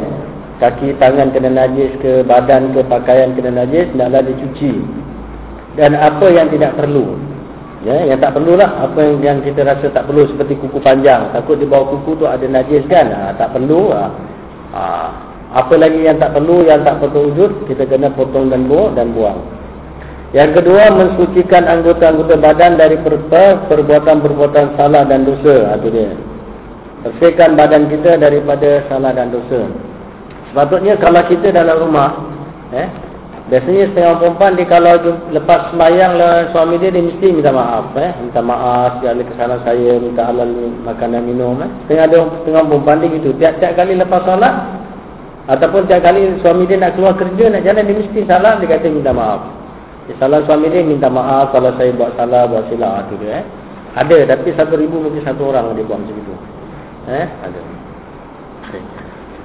Kaki tangan kena najis ke badan ke pakaian kena najis hendaklah dicuci. Dan apa yang tidak perlu. Ya, yang tak perlulah apa yang, yang kita rasa tak perlu seperti kuku panjang. Takut di bawah kuku tu ada najis kan? Ha, tak perlu. Ha. Ha. Apa lagi yang tak perlu, yang tak perlu wujud, kita kena potong dan buang dan buang. Yang kedua, mensucikan anggota-anggota badan dari perbuatan-perbuatan salah dan dosa. Itu dia. Bersihkan badan kita daripada salah dan dosa. Sepatutnya kalau kita dalam rumah, eh, biasanya setengah perempuan dia kalau lepas semayang lah suami dia, dia mesti minta maaf. Eh. Minta maaf, segala kesalahan saya, minta halal makanan minum. Eh. Setengah, dia, setengah perempuan dia gitu. Tiap-tiap kali lepas salat, Ataupun tiap kali suami dia nak keluar kerja, nak jalan, dia mesti salah, dia kata minta maaf. Dia salah suami dia, minta maaf kalau saya buat salah, buat silap. Itu dia, eh. Ada, tapi satu ribu mungkin satu orang dia buat macam itu. Eh? Ada. Okay.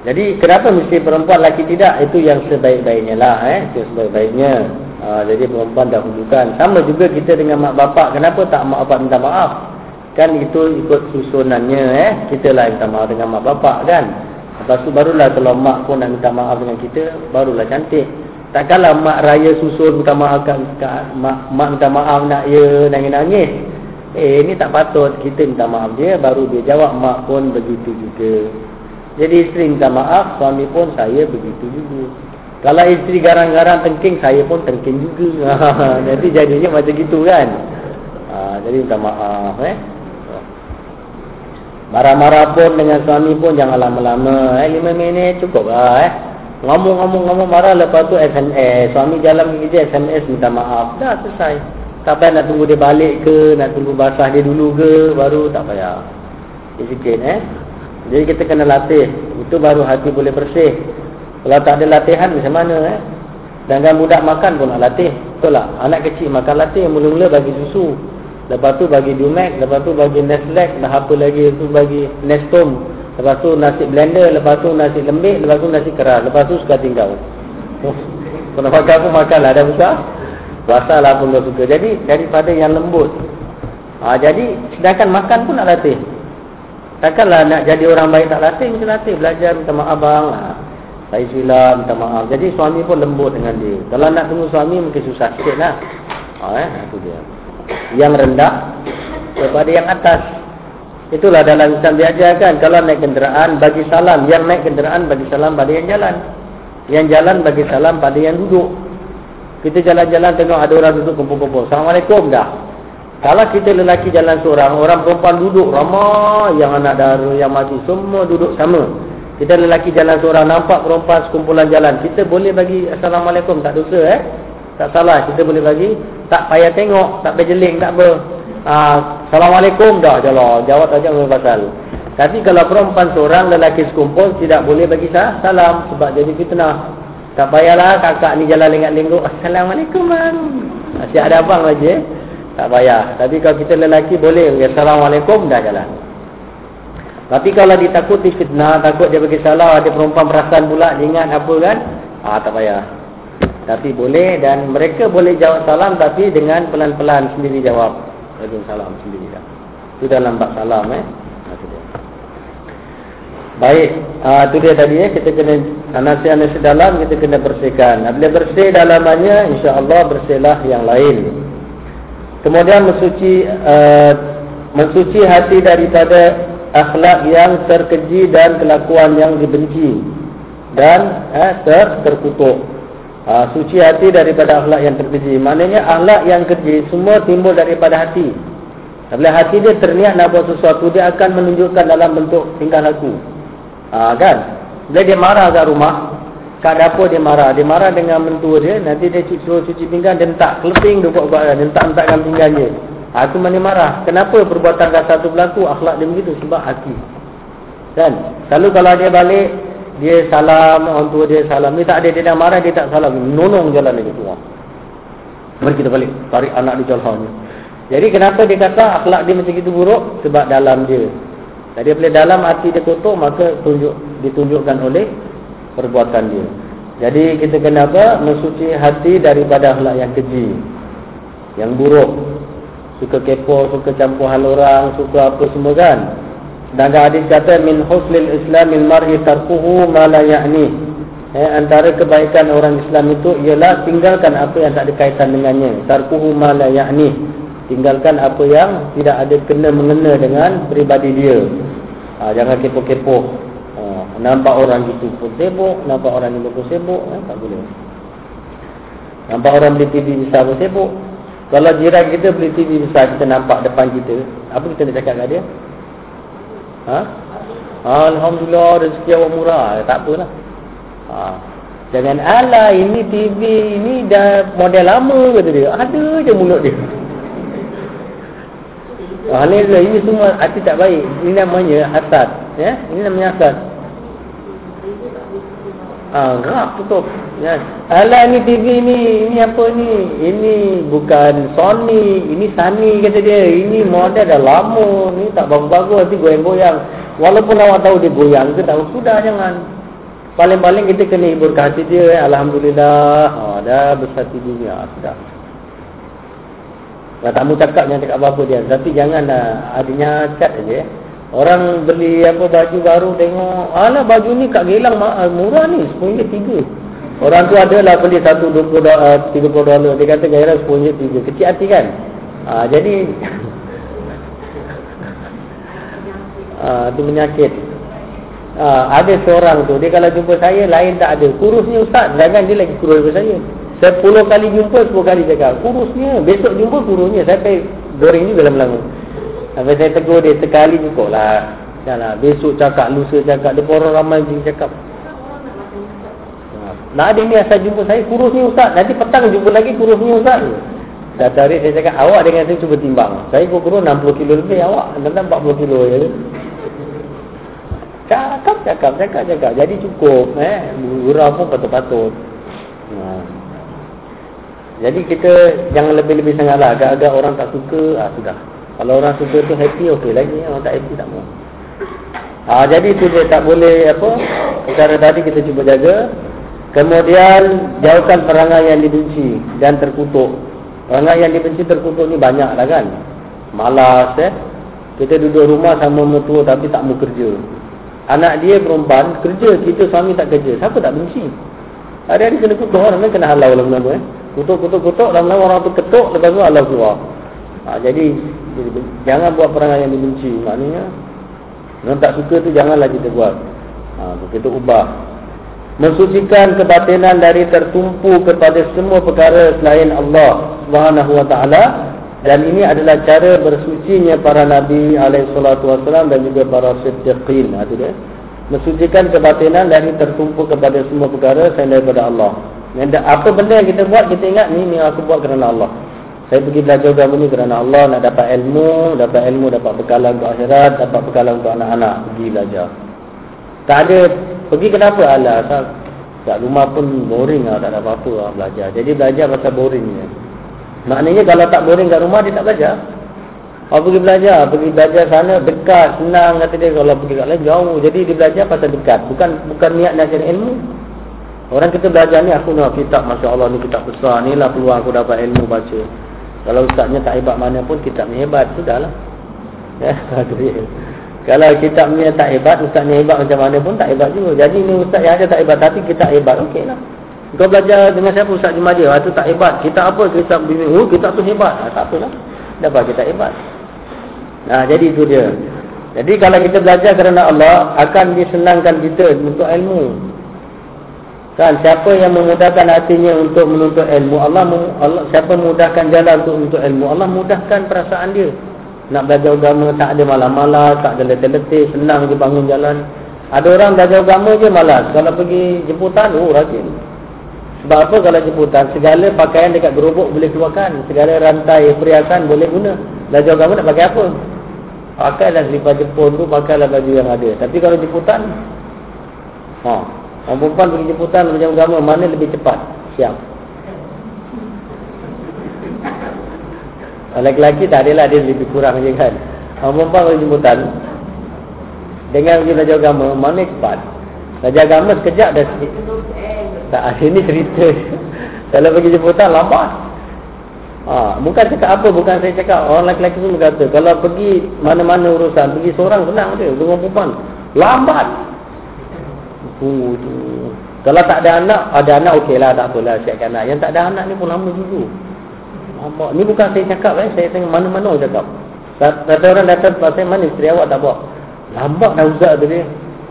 Jadi, kenapa mesti perempuan laki tidak? Itu yang sebaik-baiknya lah. Eh? Itu sebaik-baiknya. Ha, jadi, perempuan dah dahulukan. Sama juga kita dengan mak bapak. Kenapa tak mak bapak minta maaf? Kan itu ikut susunannya. Eh? Kita lah minta maaf dengan mak bapak kan? Lepas tu barulah kalau mak pun nak minta maaf dengan kita, barulah cantik. Takkanlah mak raya susun minta maaf kat, mak, mak minta maaf nak ya nangis-nangis. Eh ini tak patut kita minta maaf dia baru dia jawab mak pun begitu juga. Jadi isteri minta maaf, suami pun saya begitu juga. Kalau isteri garang-garang tengking, saya pun tengking juga. Jadi jadinya macam gitu kan. Ha, jadi minta maaf eh. Marah-marah pun dengan suami pun jangan lama-lama. Eh, lima minit cukup lah eh. Ngomong-ngomong-ngomong marah lepas tu SMS. Suami jalan kerja SMS minta maaf. Dah selesai. Tak payah nak tunggu dia balik ke, nak tunggu basah dia dulu ke, baru tak payah. Dia sikit eh. Jadi kita kena latih. Itu baru hati boleh bersih. Kalau tak ada latihan macam mana eh? Dan kan budak makan pun nak latih. Betul tak? Anak kecil makan latih. Mula-mula bagi susu. Lepas tu bagi Dumex. Lepas tu bagi Nestlek. Dah apa lagi tu bagi Nestom. Lepas tu nasi blender. Lepas tu nasi lembik. Lepas tu nasi keras. Lepas tu suka tinggal. Kalau makan pun makan lah. Dah besar. Rasa lah pun dah suka. Jadi daripada yang lembut. Ha, jadi sedangkan makan pun nak latih. Takkanlah nak jadi orang baik tak latih. Mesti latih. Belajar minta maaf abang. Ha. Saya silap, minta maaf. Jadi suami pun lembut dengan dia. Kalau nak tunggu suami mungkin susah sikit lah. Oh, eh, itu dia. Yang rendah kepada yang atas. Itulah dalam Islam diajarkan. Kalau naik kenderaan, bagi salam. Yang naik kenderaan, bagi salam pada yang jalan. Yang jalan, bagi salam pada yang duduk. Kita jalan-jalan tengok ada orang duduk kumpul-kumpul. Assalamualaikum dah. Kalau kita lelaki jalan seorang, orang perempuan duduk ramai. Yang anak darah, yang mati, semua duduk sama. Kita lelaki jalan seorang nampak perempuan sekumpulan jalan. Kita boleh bagi Assalamualaikum. Tak dosa eh. Tak salah. Kita boleh bagi. Tak payah tengok. Tak payah jeling. Tak apa. Uh, Assalamualaikum dah jalan. Jawab saja dengan pasal. Tapi kalau perempuan seorang lelaki sekumpul. Tidak boleh bagi salam. Sebab jadi fitnah. Tak payahlah kakak ni jalan lengat-lengguk. Assalamualaikum bang. Asyik ada abang saja. Eh? Tak payah. Tapi kalau kita lelaki boleh. Assalamualaikum dah jalan. Tapi kalau ditakuti fitnah, takut dia bagi salah, ada perempuan perasan pula, ingat apa kan? Ah tak payah. Tapi boleh dan mereka boleh jawab salam tapi dengan pelan-pelan sendiri jawab. Bagi salam sendiri kan. Itu dalam bab salam eh. Baik, ah itu dia tadi eh kita kena nasihat-nasihat dalam kita kena bersihkan. Bila bersih dalamannya insya-Allah bersihlah yang lain. Kemudian mensuci uh, mensuci hati daripada akhlak yang terkeji dan kelakuan yang dibenci dan eh, ter terkutuk. Ha, suci hati daripada akhlak yang terkeji. Maknanya akhlak yang keji semua timbul daripada hati. Bila hati dia terniat nak buat sesuatu, dia akan menunjukkan dalam bentuk tingkah laku. Ha, kan? Bila dia marah kat rumah, kat dapur dia marah. Dia marah dengan mentua dia, nanti dia suruh cuci pinggan, dia tak keleping dia buat-buat. Dia tak-takkan pinggan dia. Aku mana marah. Kenapa perbuatan kasar tu berlaku? Akhlak dia begitu. Sebab hati. Kan? Selalu kalau dia balik, dia salam, orang tua dia salam. Dia tak ada, dia dah marah, dia tak salam. Nonong jalan dia keluar. Mari kita balik. Tarik anak dia jalan. Jadi kenapa dia kata akhlak dia macam itu buruk? Sebab dalam dia. Jadi bila dalam hati dia kotor, maka tunjuk, ditunjukkan oleh perbuatan dia. Jadi kita kenapa? Mensuci hati daripada akhlak yang keji. Yang buruk suka kepo, suka campur hal orang, suka apa semua kan. Sedangkan hadis kata min husnil islamil mar'i tarkuhu ma la ya'ni. Eh, antara kebaikan orang Islam itu ialah tinggalkan apa yang tak ada kaitan dengannya. Tarkuhu ma la ya'ni. Tinggalkan apa yang tidak ada kena mengena dengan peribadi dia. Ha, jangan kepo-kepo. Ha, nampak orang itu pun sibuk, nampak orang ini pun sibuk, eh, tak boleh. Nampak orang beli TV besar pun sibuk, kalau jiran kita beli TV besar kita nampak depan kita, apa kita nak cakap dengan dia? Ha? Alhamdulillah rezeki awak murah. Eh, tak apalah. Ha. Jangan ala ini TV ini dah model lama kata dia. Ada je mulut dia. Ha, ini, ini semua hati tak baik. Ini namanya hasad. Ya? Ini namanya hasad. Ah, rap tutup. Ya. Alah ni TV ni, ini apa ni? Ini bukan Sony, ini Sony kata dia. Ini model dah lama, ni tak bagus-bagus nanti goyang-goyang. Walaupun awak tahu dia goyang ke tahu sudah jangan. Paling-paling kita kena hibur ke hati dia eh. Alhamdulillah. Oh, dah besar TV ni. Ah, sudah. Tak tamu cakap jangan cakap apa-apa dia. Tapi janganlah adanya cat aja. Eh. Orang beli apa baju baru tengok, alah baju ni kat Gelang ah, murah ni, RM10.3. Orang tu adalah beli satu $20, uh, $30. Dia kata gairah RM10.3. Kecil hati kan? Ha, jadi, ha, tu menyakit. Ha, ada seorang tu, dia kalau jumpa saya, lain tak ada. Kurusnya ustaz, jangan dia lagi kurus daripada saya. Sepuluh kali jumpa, sepuluh kali cakap. Kurusnya, besok jumpa kurusnya. Saya pergi goreng juga lama-lama. Sampai saya tegur dia sekali cukup lah. Janganlah besok cakap, lusa cakap. Dia orang ramai je cakap. Nak ada ni asal jumpa saya kurus ni ustaz. Nanti petang jumpa lagi kurus ni ustaz. Dah tarik saya cakap awak dengan saya cuba timbang. Saya kurus 60 kilo lebih awak dalam 40 kilo je. Cakap, cakap, cakap, cakap. Jadi cukup. Eh. Gurau pun patut-patut. Ha. Jadi kita jangan lebih-lebih sangat lah. Agak-agak orang tak suka, ah, sudah. Kalau orang suka tu happy, okey lagi. Orang tak happy, tak mau. Ha, jadi tu dia tak boleh apa. Secara tadi kita cuba jaga. Kemudian jauhkan perangai yang dibenci dan terkutuk. Perangai yang dibenci terkutuk ni banyak lah kan. Malas eh. Kita duduk rumah sama mertua tapi tak mau kerja. Anak dia perempuan kerja, kita suami tak kerja. Siapa tak benci? Hari-hari kena kutuk orang ni kena halau lama-lama eh. Kutuk-kutuk-kutuk lama-lama orang tu ketuk lepas tu halau keluar. Ha, jadi, jadi jangan buat perangai yang dibenci. Maknanya yang tak suka tu janganlah kita buat. Ha, kita ubah. Mensucikan kebatinan dari tertumpu kepada semua perkara selain Allah Subhanahu wa taala dan ini adalah cara bersucinya para nabi alaihi salatu wasallam dan juga para siddiqin ha, dia mensucikan kebatinan dari tertumpu kepada semua perkara selain daripada Allah dan apa benda yang kita buat kita ingat ni ni aku buat kerana Allah saya pergi belajar agama ni kerana Allah nak dapat ilmu dapat ilmu dapat bekalan untuk akhirat dapat bekalan untuk anak-anak pergi belajar tak ada pergi kenapa alah kat rumah pun boring lah tak ada apa-apa lah belajar jadi belajar pasal boringnya Maknanya kalau tak boring kat rumah dia tak belajar. Kalau pergi belajar, pergi belajar sana dekat, senang kata dia kalau pergi kat lain jauh. Jadi dia belajar pasal dekat, bukan bukan niat nak cari ilmu. Orang kita belajar ni aku nak kitab masya-Allah ni kitab besar ni lah peluang aku dapat ilmu baca. Kalau ustaznya tak hebat mana pun kitab ni hebat sudahlah. Ya, kalau kitabnya tak hebat, ustaznya hebat macam mana pun tak hebat juga. Jadi ni ustaz yang ada tak hebat tapi kita hebat okeylah. Kau belajar dengan siapa Ustaz Jumat dia? Itu tak hebat. Kita apa? Kita bimbing. Oh, kita tu hebat. Ha, tak apalah. Dapat kita hebat. Nah, jadi itu dia. Jadi kalau kita belajar kerana Allah, akan disenangkan kita untuk ilmu. Kan, siapa yang memudahkan hatinya untuk menuntut ilmu, Allah, Allah siapa memudahkan jalan untuk menuntut ilmu, Allah mudahkan perasaan dia. Nak belajar agama tak ada malam-malam, tak ada letih-letih, senang je bangun jalan. Ada orang belajar agama je malas. Kalau pergi jemputan, oh rajin. Sebab apa kalau jemputan? Segala pakaian dekat gerobok boleh keluarkan. Segala rantai perhiasan boleh guna. Belajar agama nak pakai apa? Pakailah selipar jepun tu, pakailah baju yang ada. Tapi kalau jemputan, ha, orang perempuan pergi jemputan belajar agama, mana lebih cepat? Siap. Lelaki-lelaki tak adalah dia lebih kurang je kan. Orang perempuan pergi jemputan, dengan pergi belajar agama, mana cepat? Belajar agama sekejap dah sikit. Tak ada ni cerita. Kalau pergi jemputan lambat. Ha, bukan cakap apa, bukan saya cakap. Orang lelaki-lelaki semua kata, kalau pergi mana-mana urusan, pergi seorang senang dia, dengan perempuan. Lambat. Uh, kalau tak ada anak, ada anak okeylah, tak apalah, siapkan anak. Yang tak ada anak ni pun lama dulu. Lambat. Ni bukan saya cakap, eh. saya tengok mana-mana orang cakap. Kata orang datang tempat saya, mana isteri awak tak buat? Lambat dah uzak tu dia.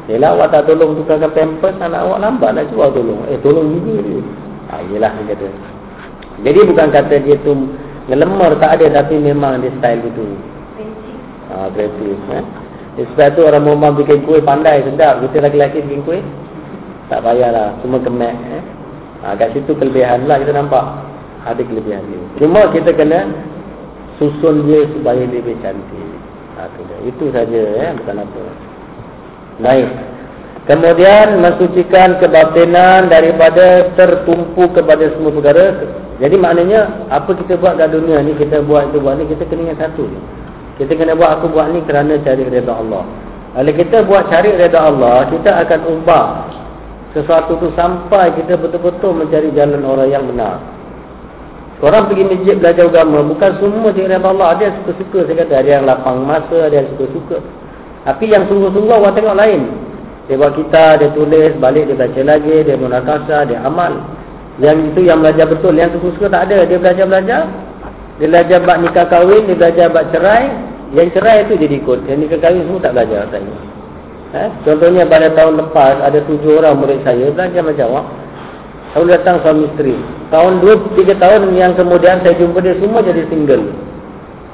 Yelah awak tak tolong tukarkan pampers anak awak lambat nak jual tolong. Eh tolong juga dia. Ha, yelah dia kata. Jadi bukan kata dia tu ngelemar tak ada tapi memang dia style itu. Ha, kreatif. Eh? Sebab tu orang memang bikin kuih pandai sedap. Kita laki-laki bikin kuih. Tak payahlah. Semua kemek. Eh? Ha, kat situ kelebihan lah kita nampak. Ada kelebihan dia. Cuma kita kena susun dia supaya dia lebih cantik. Ha, itu saja. Eh? Bukan apa. Baik. Kemudian mensucikan kebatinan daripada tertumpu kepada semua perkara. Jadi maknanya apa kita buat dalam dunia ni, kita buat itu buat ni, kita kena ingat satu. Kita kena buat aku buat ni kerana cari redha Allah. Kalau kita buat cari redha Allah, kita akan ubah sesuatu tu sampai kita betul-betul mencari jalan orang yang benar. Orang pergi masjid belajar agama, bukan semua cari redha Allah. Ada yang suka-suka, saya kata. Ada yang lapang masa, ada yang suka-suka. Tapi yang sungguh-sungguh orang tengok lain. Dia buat kita, dia tulis, balik dia baca lagi, dia munakasa, dia amal. Yang itu yang belajar betul. Yang sungguh-sungguh tak ada. Dia belajar-belajar. Dia belajar bak nikah kahwin, dia belajar bak cerai. Yang cerai itu jadi ikut. Yang nikah kahwin semua tak belajar saya. Eh? Contohnya pada tahun lepas, ada tujuh orang murid saya belajar macam awak. Tahun datang suami isteri. Tahun dua, tiga tahun yang kemudian saya jumpa dia semua jadi single.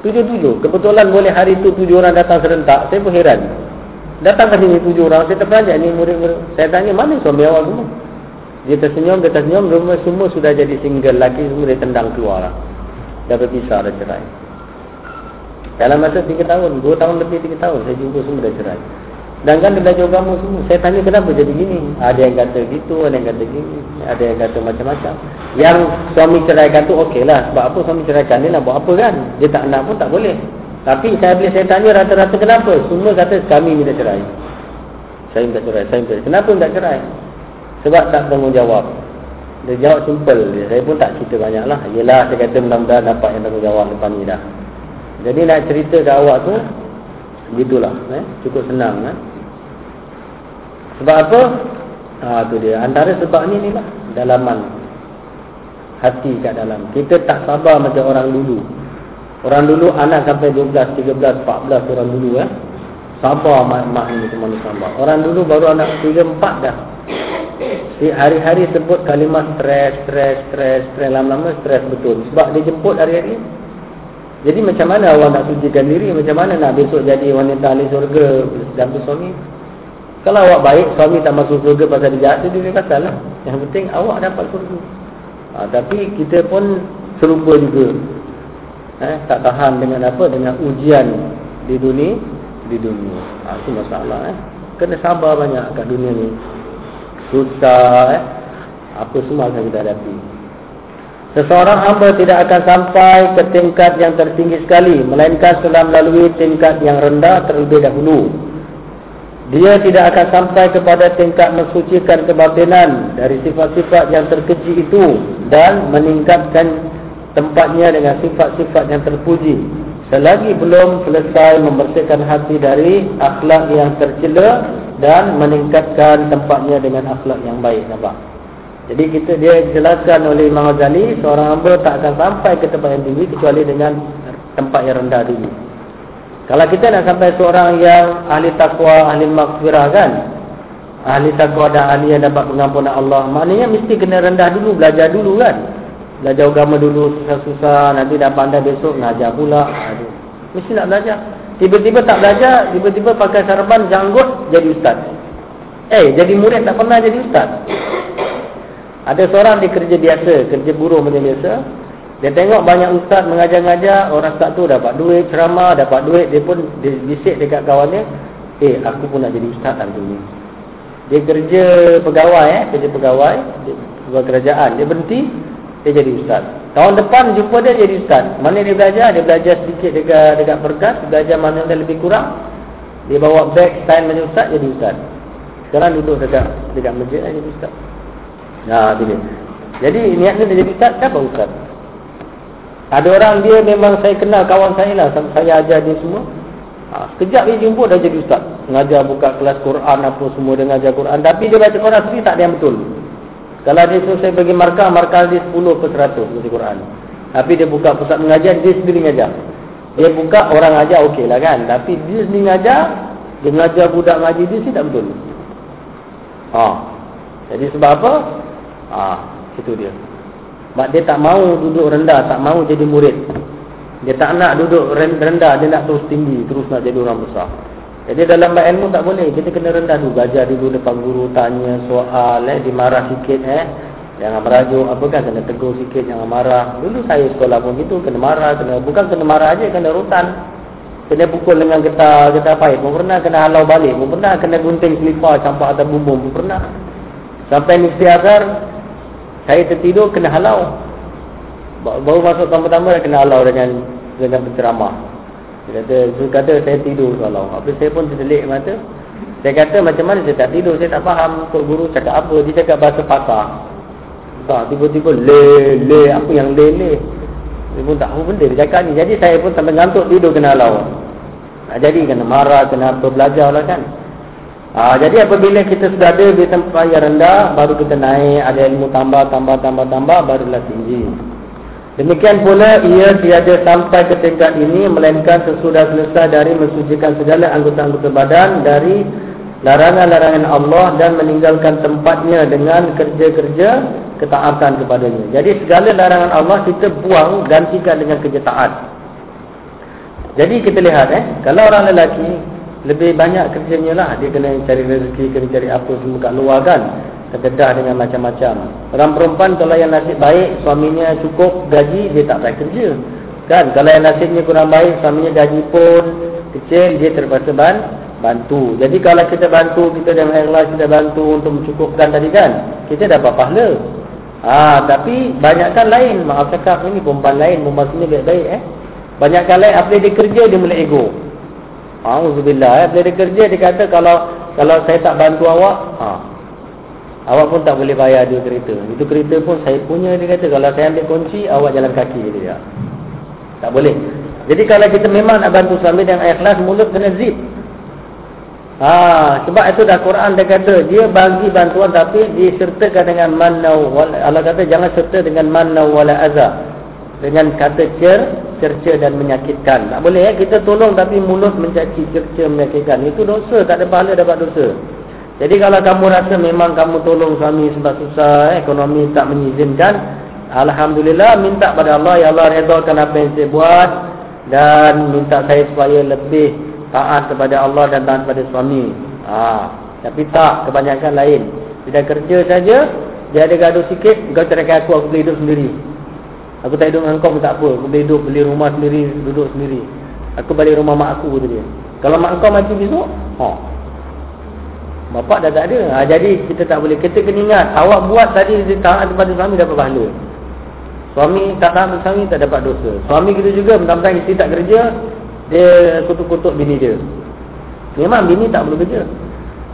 Tujuh-tujuh. Kebetulan boleh hari itu tujuh orang datang serentak. Saya pun heran. Datang ke sini tujuh orang. Saya terperanjat ni murid-murid. Saya tanya mana suami awak semua? Dia tersenyum, dia tersenyum, rumah semua sudah jadi single. Laki semua dia tendang keluar. Dah berpisah, dah cerai. Dalam masa 3 tahun, 2 tahun lebih 3 tahun, saya jumpa semua dah cerai. Dan kan dia belajar agama semua. Saya tanya kenapa jadi gini. Ada yang kata gitu, ada yang kata gini. Ada yang kata macam-macam. Yang suami ceraikan tu okey lah. Sebab apa suami ceraikan dia nak buat apa kan. Dia tak nak pun tak boleh. Tapi saya bila saya tanya rata-rata kenapa. Semua kata kami minta cerai. Saya minta cerai. Saya minta cerai. Kenapa minta cerai? Sebab tak tanggungjawab. Dia jawab simple. Saya pun tak cerita banyak lah. Yelah saya kata mudah-mudahan dapat yang tanggungjawab lepas ni dah. Jadi nak cerita ke awak tu. Begitulah. Eh? Cukup senang. Eh? Sebab apa? Ha, tu dia. Antara sebab ni ni lah. Dalaman. Hati kat dalam. Kita tak sabar macam orang dulu. Orang dulu anak sampai 12, 13, 14 orang dulu eh. Sabar mak-mak ni semua ni sabar. Orang dulu baru anak 3, 4 dah. Hari-hari sebut kalimah stres, stres, stres, stres. Lama-lama stres betul. Sebab dia jemput hari-hari. Jadi macam mana awak nak sucikan diri? Macam mana nak besok jadi wanita ahli surga dan suami? Kalau awak baik, suami tak masuk surga pasal dia jahat, dia dia pasal lah. Yang penting awak dapat surga. Ha, tapi kita pun serupa juga eh, tak tahan dengan apa dengan ujian di dunia di dunia ha, itu masalah eh. kena sabar banyak kat dunia ni susah eh. apa semua akan kita hadapi seseorang hamba tidak akan sampai ke tingkat yang tertinggi sekali melainkan setelah melalui tingkat yang rendah terlebih dahulu. Dia tidak akan sampai kepada tingkat mensucikan kebatinan dari sifat-sifat yang terkeji itu dan meningkatkan tempatnya dengan sifat-sifat yang terpuji selagi belum selesai membersihkan hati dari akhlak yang tercela dan meningkatkan tempatnya dengan akhlak yang baik nampak? Jadi kita dia jelaskan oleh Imam Ghazali seorang hamba tak akan sampai ke tempat yang tinggi kecuali dengan tempat yang rendah dulu. Kalau kita nak sampai seorang yang ahli takwa ahli maghfirah kan? Ahli takwa dan ahli yang dapat pengampunan Allah maknanya mesti kena rendah dulu belajar dulu kan Belajar agama dulu susah-susah Nanti dah pandai besok ngajar pula. Aduh. Mesti nak belajar. Tiba-tiba tak belajar Tiba-tiba pakai sarban janggut Jadi ustaz. Eh jadi murid tak pernah jadi ustaz. Ada seorang dia kerja biasa Kerja buruh macam biasa. Dia tengok banyak ustaz mengajar-ngajar Orang ustaz tu dapat duit ceramah Dapat duit. Dia pun bisik dekat kawannya Eh aku pun nak jadi ustaz lah ni. Dia kerja pegawai eh Kerja pegawai dia, Kerajaan. Dia berhenti dia jadi ustaz. Tahun depan jumpa dia jadi ustaz. Mana dia belajar? Dia belajar sedikit dekat dekat perkas, belajar mana yang lebih kurang. Dia bawa bag stand macam ustaz jadi ustaz. Sekarang duduk dekat dekat masjid jadi ustaz. Nah, dia. Jadi niatnya dia jadi ustaz, siapa ustaz? Ada orang dia memang saya kenal kawan saya lah, saya ajar dia semua. Ha, sekejap dia jumpa dah jadi ustaz. Mengajar buka kelas Quran apa semua dia mengajar Quran. Tapi dia baca Quran sendiri tak ada yang betul. Kalau dia suruh saya bagi markah, markah dia 10 per 100 baca Quran. Tapi dia buka pusat mengajar, dia sendiri mengajar. Dia buka orang ajar okey lah kan. Tapi dia sendiri mengajar, dia mengajar budak mengaji dia sih tak betul. Ha. Jadi sebab apa? Ha, itu dia. Sebab dia tak mau duduk rendah, tak mau jadi murid. Dia tak nak duduk rendah, dia nak terus tinggi, terus nak jadi orang besar. Jadi dalam ilmu tak boleh. Kita kena rendah dulu. Belajar dulu depan guru. Tanya soal. Eh. Dimarah sikit. Eh. Jangan merajuk. Apa kan. Kena tegur sikit. Jangan marah. Dulu saya sekolah pun gitu. Kena marah. Kena, bukan kena marah aja, Kena rutan. Kena pukul dengan getah. Getah pahit. Pun pernah. Kena halau balik. Pun pernah. Kena gunting selipar. Campak atas bumbung. Pun pernah. Sampai mesti azhar. Saya tertidur. Kena halau. Baru masuk tambah-tambah. Kena halau dengan dengan penceramah. Dia kata, dia kata saya tidur kalau. Habis saya pun terdelik mata. Saya kata macam mana saya tak tidur, saya tak faham Tok Guru cakap apa. Dia cakap bahasa pasar. Tak, tiba-tiba le, le, apa yang le, le. Dia pun tak apa benda dia cakap ni. Jadi saya pun sampai ngantuk tidur kena halau. Nah, jadi kena marah, kena apa, belajar lah kan. Ha, jadi apabila kita sudah ada di tempat yang rendah, baru kita naik, ada ilmu tambah, tambah, tambah, tambah, barulah tinggi. Demikian pula ia tiada sampai ke tingkat ini melainkan sesudah selesai dari mensucikan segala anggota-anggota badan dari larangan-larangan Allah dan meninggalkan tempatnya dengan kerja-kerja ketaatan kepadanya. Jadi segala larangan Allah kita buang gantikan dengan kerja taat. Jadi kita lihat eh, kalau orang lelaki lebih banyak kerjanya lah dia kena cari rezeki, kena cari apa semua kat luar kan. Kededah dengan macam-macam. Orang perempuan kalau yang nasib baik, suaminya cukup gaji, dia tak payah kerja. Kan? Kalau yang nasibnya kurang baik, suaminya gaji pun kecil, dia terpaksa ban bantu. Jadi kalau kita bantu, kita dengan ikhlas, kita bantu untuk mencukupkan tadi kan, kita dapat pahala. Ah, tapi banyakkan lain, maaf cakap ini perempuan lain, perempuan sini baik-baik eh. Banyakkan lain, apa dia kerja, dia mula ego. Alhamdulillah, eh. bila dia kerja, dia kata kalau kalau saya tak bantu awak, ha, awak pun tak boleh bayar dia kereta. Itu kereta pun saya punya, dia kata. Kalau saya ambil kunci, awak jalan kaki. Dia. Tak boleh. Jadi kalau kita memang nak bantu suami dengan ikhlas, mulut kena zip. Ha, sebab itu dah Quran dia kata, dia bagi bantuan tapi disertakan dengan manau. Allah kata jangan serta dengan manau wala azab. Dengan kata cer, cerca dan menyakitkan. Tak boleh eh? kita tolong tapi mulut mencaci, cerca, menyakitkan. Itu dosa, tak ada pahala dapat dosa. Jadi kalau kamu rasa memang kamu tolong suami sebab susah, eh, ekonomi tak mengizinkan, Alhamdulillah minta pada Allah, Ya Allah redakan apa yang saya buat dan minta saya supaya lebih taat kepada Allah dan taat kepada suami. Ha, tapi tak, kebanyakan lain. Tidak kerja saja, dia ada gaduh sikit, kau ceraikan aku, aku boleh hidup sendiri. Aku tak hidup dengan kau pun tak apa. Aku boleh hidup, beli rumah sendiri, duduk sendiri. Aku balik rumah mak aku, kata dia. Kalau mak kau mati besok, ha. Bapak dah tak ada. Ha, jadi kita tak boleh. Kita kena ingat, awak buat tadi taat kepada suami dapat pahala. Suami tak taat kepada suami tak dapat dosa. Suami kita juga, mentang-mentang isteri tak kerja, dia kutuk-kutuk bini dia. Memang bini tak perlu kerja.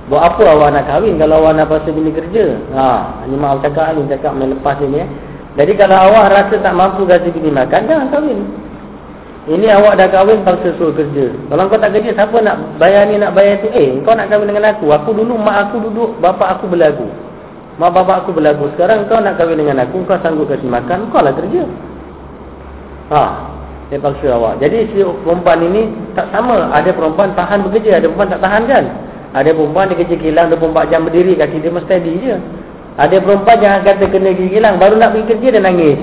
Buat apa awak nak kahwin kalau awak nak pasal bini kerja? Ha, ini maaf cakap ni, cakap melepas ini. Eh. Jadi kalau awak rasa tak mampu gaji bini makan, jangan kahwin. Ini awak dah kahwin paksa suruh kerja. Kalau kau tak kerja, siapa nak bayar ni, nak bayar tu? Eh, kau nak kahwin dengan aku. Aku dulu, mak aku duduk, bapak aku berlagu. Mak bapak aku berlagu. Sekarang kau nak kahwin dengan aku, kau sanggup kasih makan, kau lah kerja. Ha, dia paksa awak. Jadi si perempuan ini tak sama. Ada perempuan tahan bekerja, ada perempuan tak tahan kan? Ada perempuan dia kerja kilang 24 jam berdiri, kaki dia mesti steady je. Ada perempuan yang kata kena gigi kilang, baru nak pergi kerja dia nangis.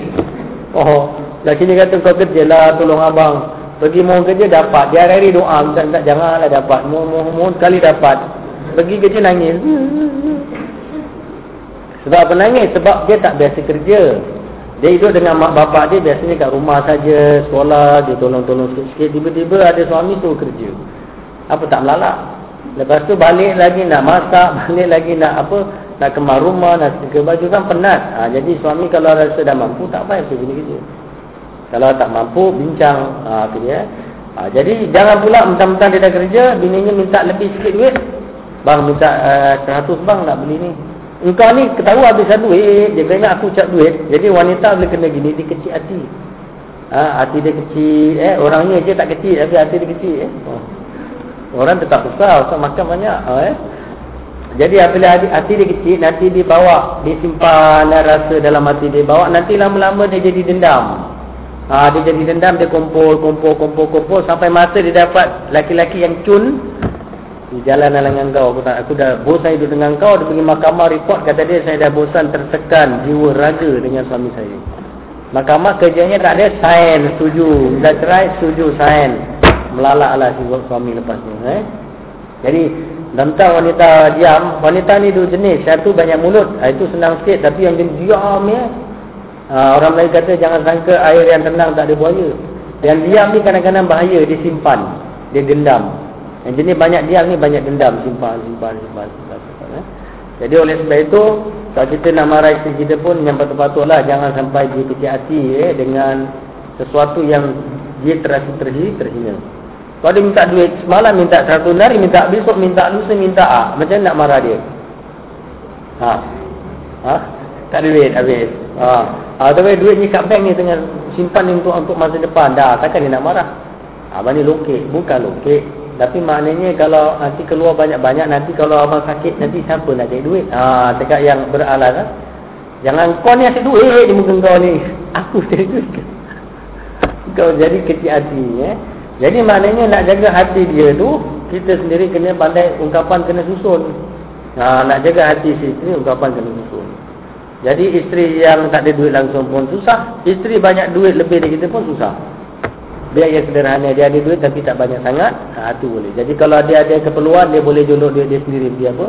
Oh, Laki dia kata kau kerja lah tolong abang. Pergi mohon kerja dapat. Dia hari-hari doa. Tak, tak, janganlah dapat. Mohon, mohon, mohon sekali dapat. Pergi kerja nangis. Sebab apa nangis? Sebab dia tak biasa kerja. Dia hidup dengan mak bapak dia biasanya kat rumah saja, sekolah, dia tolong-tolong sikit-sikit. Tiba-tiba ada suami tu kerja. Apa tak melalak? Lepas tu balik lagi nak masak, balik lagi nak apa? Nak kemar rumah, nak setrika baju kan penat. Ha, jadi suami kalau rasa dah mampu, tak payah pergi kerja. Kalau tak mampu, bincang. Ha, tu dia. Ha, jadi, jangan pula mentang-mentang dia dah kerja, bininya minta lebih sikit duit. Bang, minta uh, eh, 100 bang nak beli ni. Engkau ni ketahui habiskan duit, dia kena aku cak duit. Jadi, wanita boleh kena gini, dia kecil hati. Ha, hati dia kecil. Eh, orangnya je tak kecil, tapi hati dia kecil. Eh. Oh. Orang tetap besar, usah makan banyak. Ha, eh. Jadi apabila hati, hati dia kecil, nanti dia bawa, dia simpan rasa dalam hati dia bawa, nanti lama-lama dia jadi dendam. Ha, dia jadi dendam, dia kumpul, kumpul, kumpul, kumpul sampai masa dia dapat laki-laki yang cun di jalan dengan kau. Aku, tak, aku dah bosan hidup dengan kau, dia pergi mahkamah report kata dia saya dah bosan tertekan jiwa raga dengan suami saya. Mahkamah kerjanya tak ada sign, setuju. Dah cerai, setuju, sign. Melalaklah si suami lepas ni. Eh? Jadi, tentang wanita diam, wanita ni dua jenis. Satu banyak mulut, ha, itu senang sikit. Tapi yang diam ya, Ha, orang lain kata jangan sangka air yang tenang tak ada buaya. Yang diam ni kadang-kadang bahaya, dia simpan. Dia dendam. Yang jenis banyak diam ni banyak dendam. Simpan, simpan, simpan. simpan, simpan eh. Jadi oleh sebab itu, kalau kita nak marah isteri kita pun yang patut-patutlah jangan sampai dia kecil hati eh, dengan sesuatu yang dia terasa terhina. terhina. Kalau dia minta duit semalam, minta satu hari, minta besok, minta lusa, minta A. Macam nak marah dia? Ha? Ha? Tak ada duit habis. Ha. Ah, tapi duit ni kat bank ni tengah simpan ni untuk untuk masa depan. Dah, takkan dia nak marah. Abang ni lokek, bukan lokek. Tapi maknanya kalau nanti keluar banyak-banyak nanti kalau abang sakit nanti siapa nak cari duit? Ah, ha, cakap yang beralas ha? Jangan kau ni asyik duit di muka kau ni. Aku cari duit. kau jadi kecil hati eh. Jadi maknanya nak jaga hati dia tu kita sendiri kena pandai ungkapan kena susun. Ha, nak jaga hati si isteri ungkapan kena susun. Jadi isteri yang tak ada duit langsung pun susah. Isteri banyak duit lebih dari kita pun susah. Dia yang sederhana. Dia ada duit tapi tak banyak sangat. Ha, itu boleh. Jadi kalau dia ada keperluan, dia boleh jolok dia, dia sendiri pergi apa?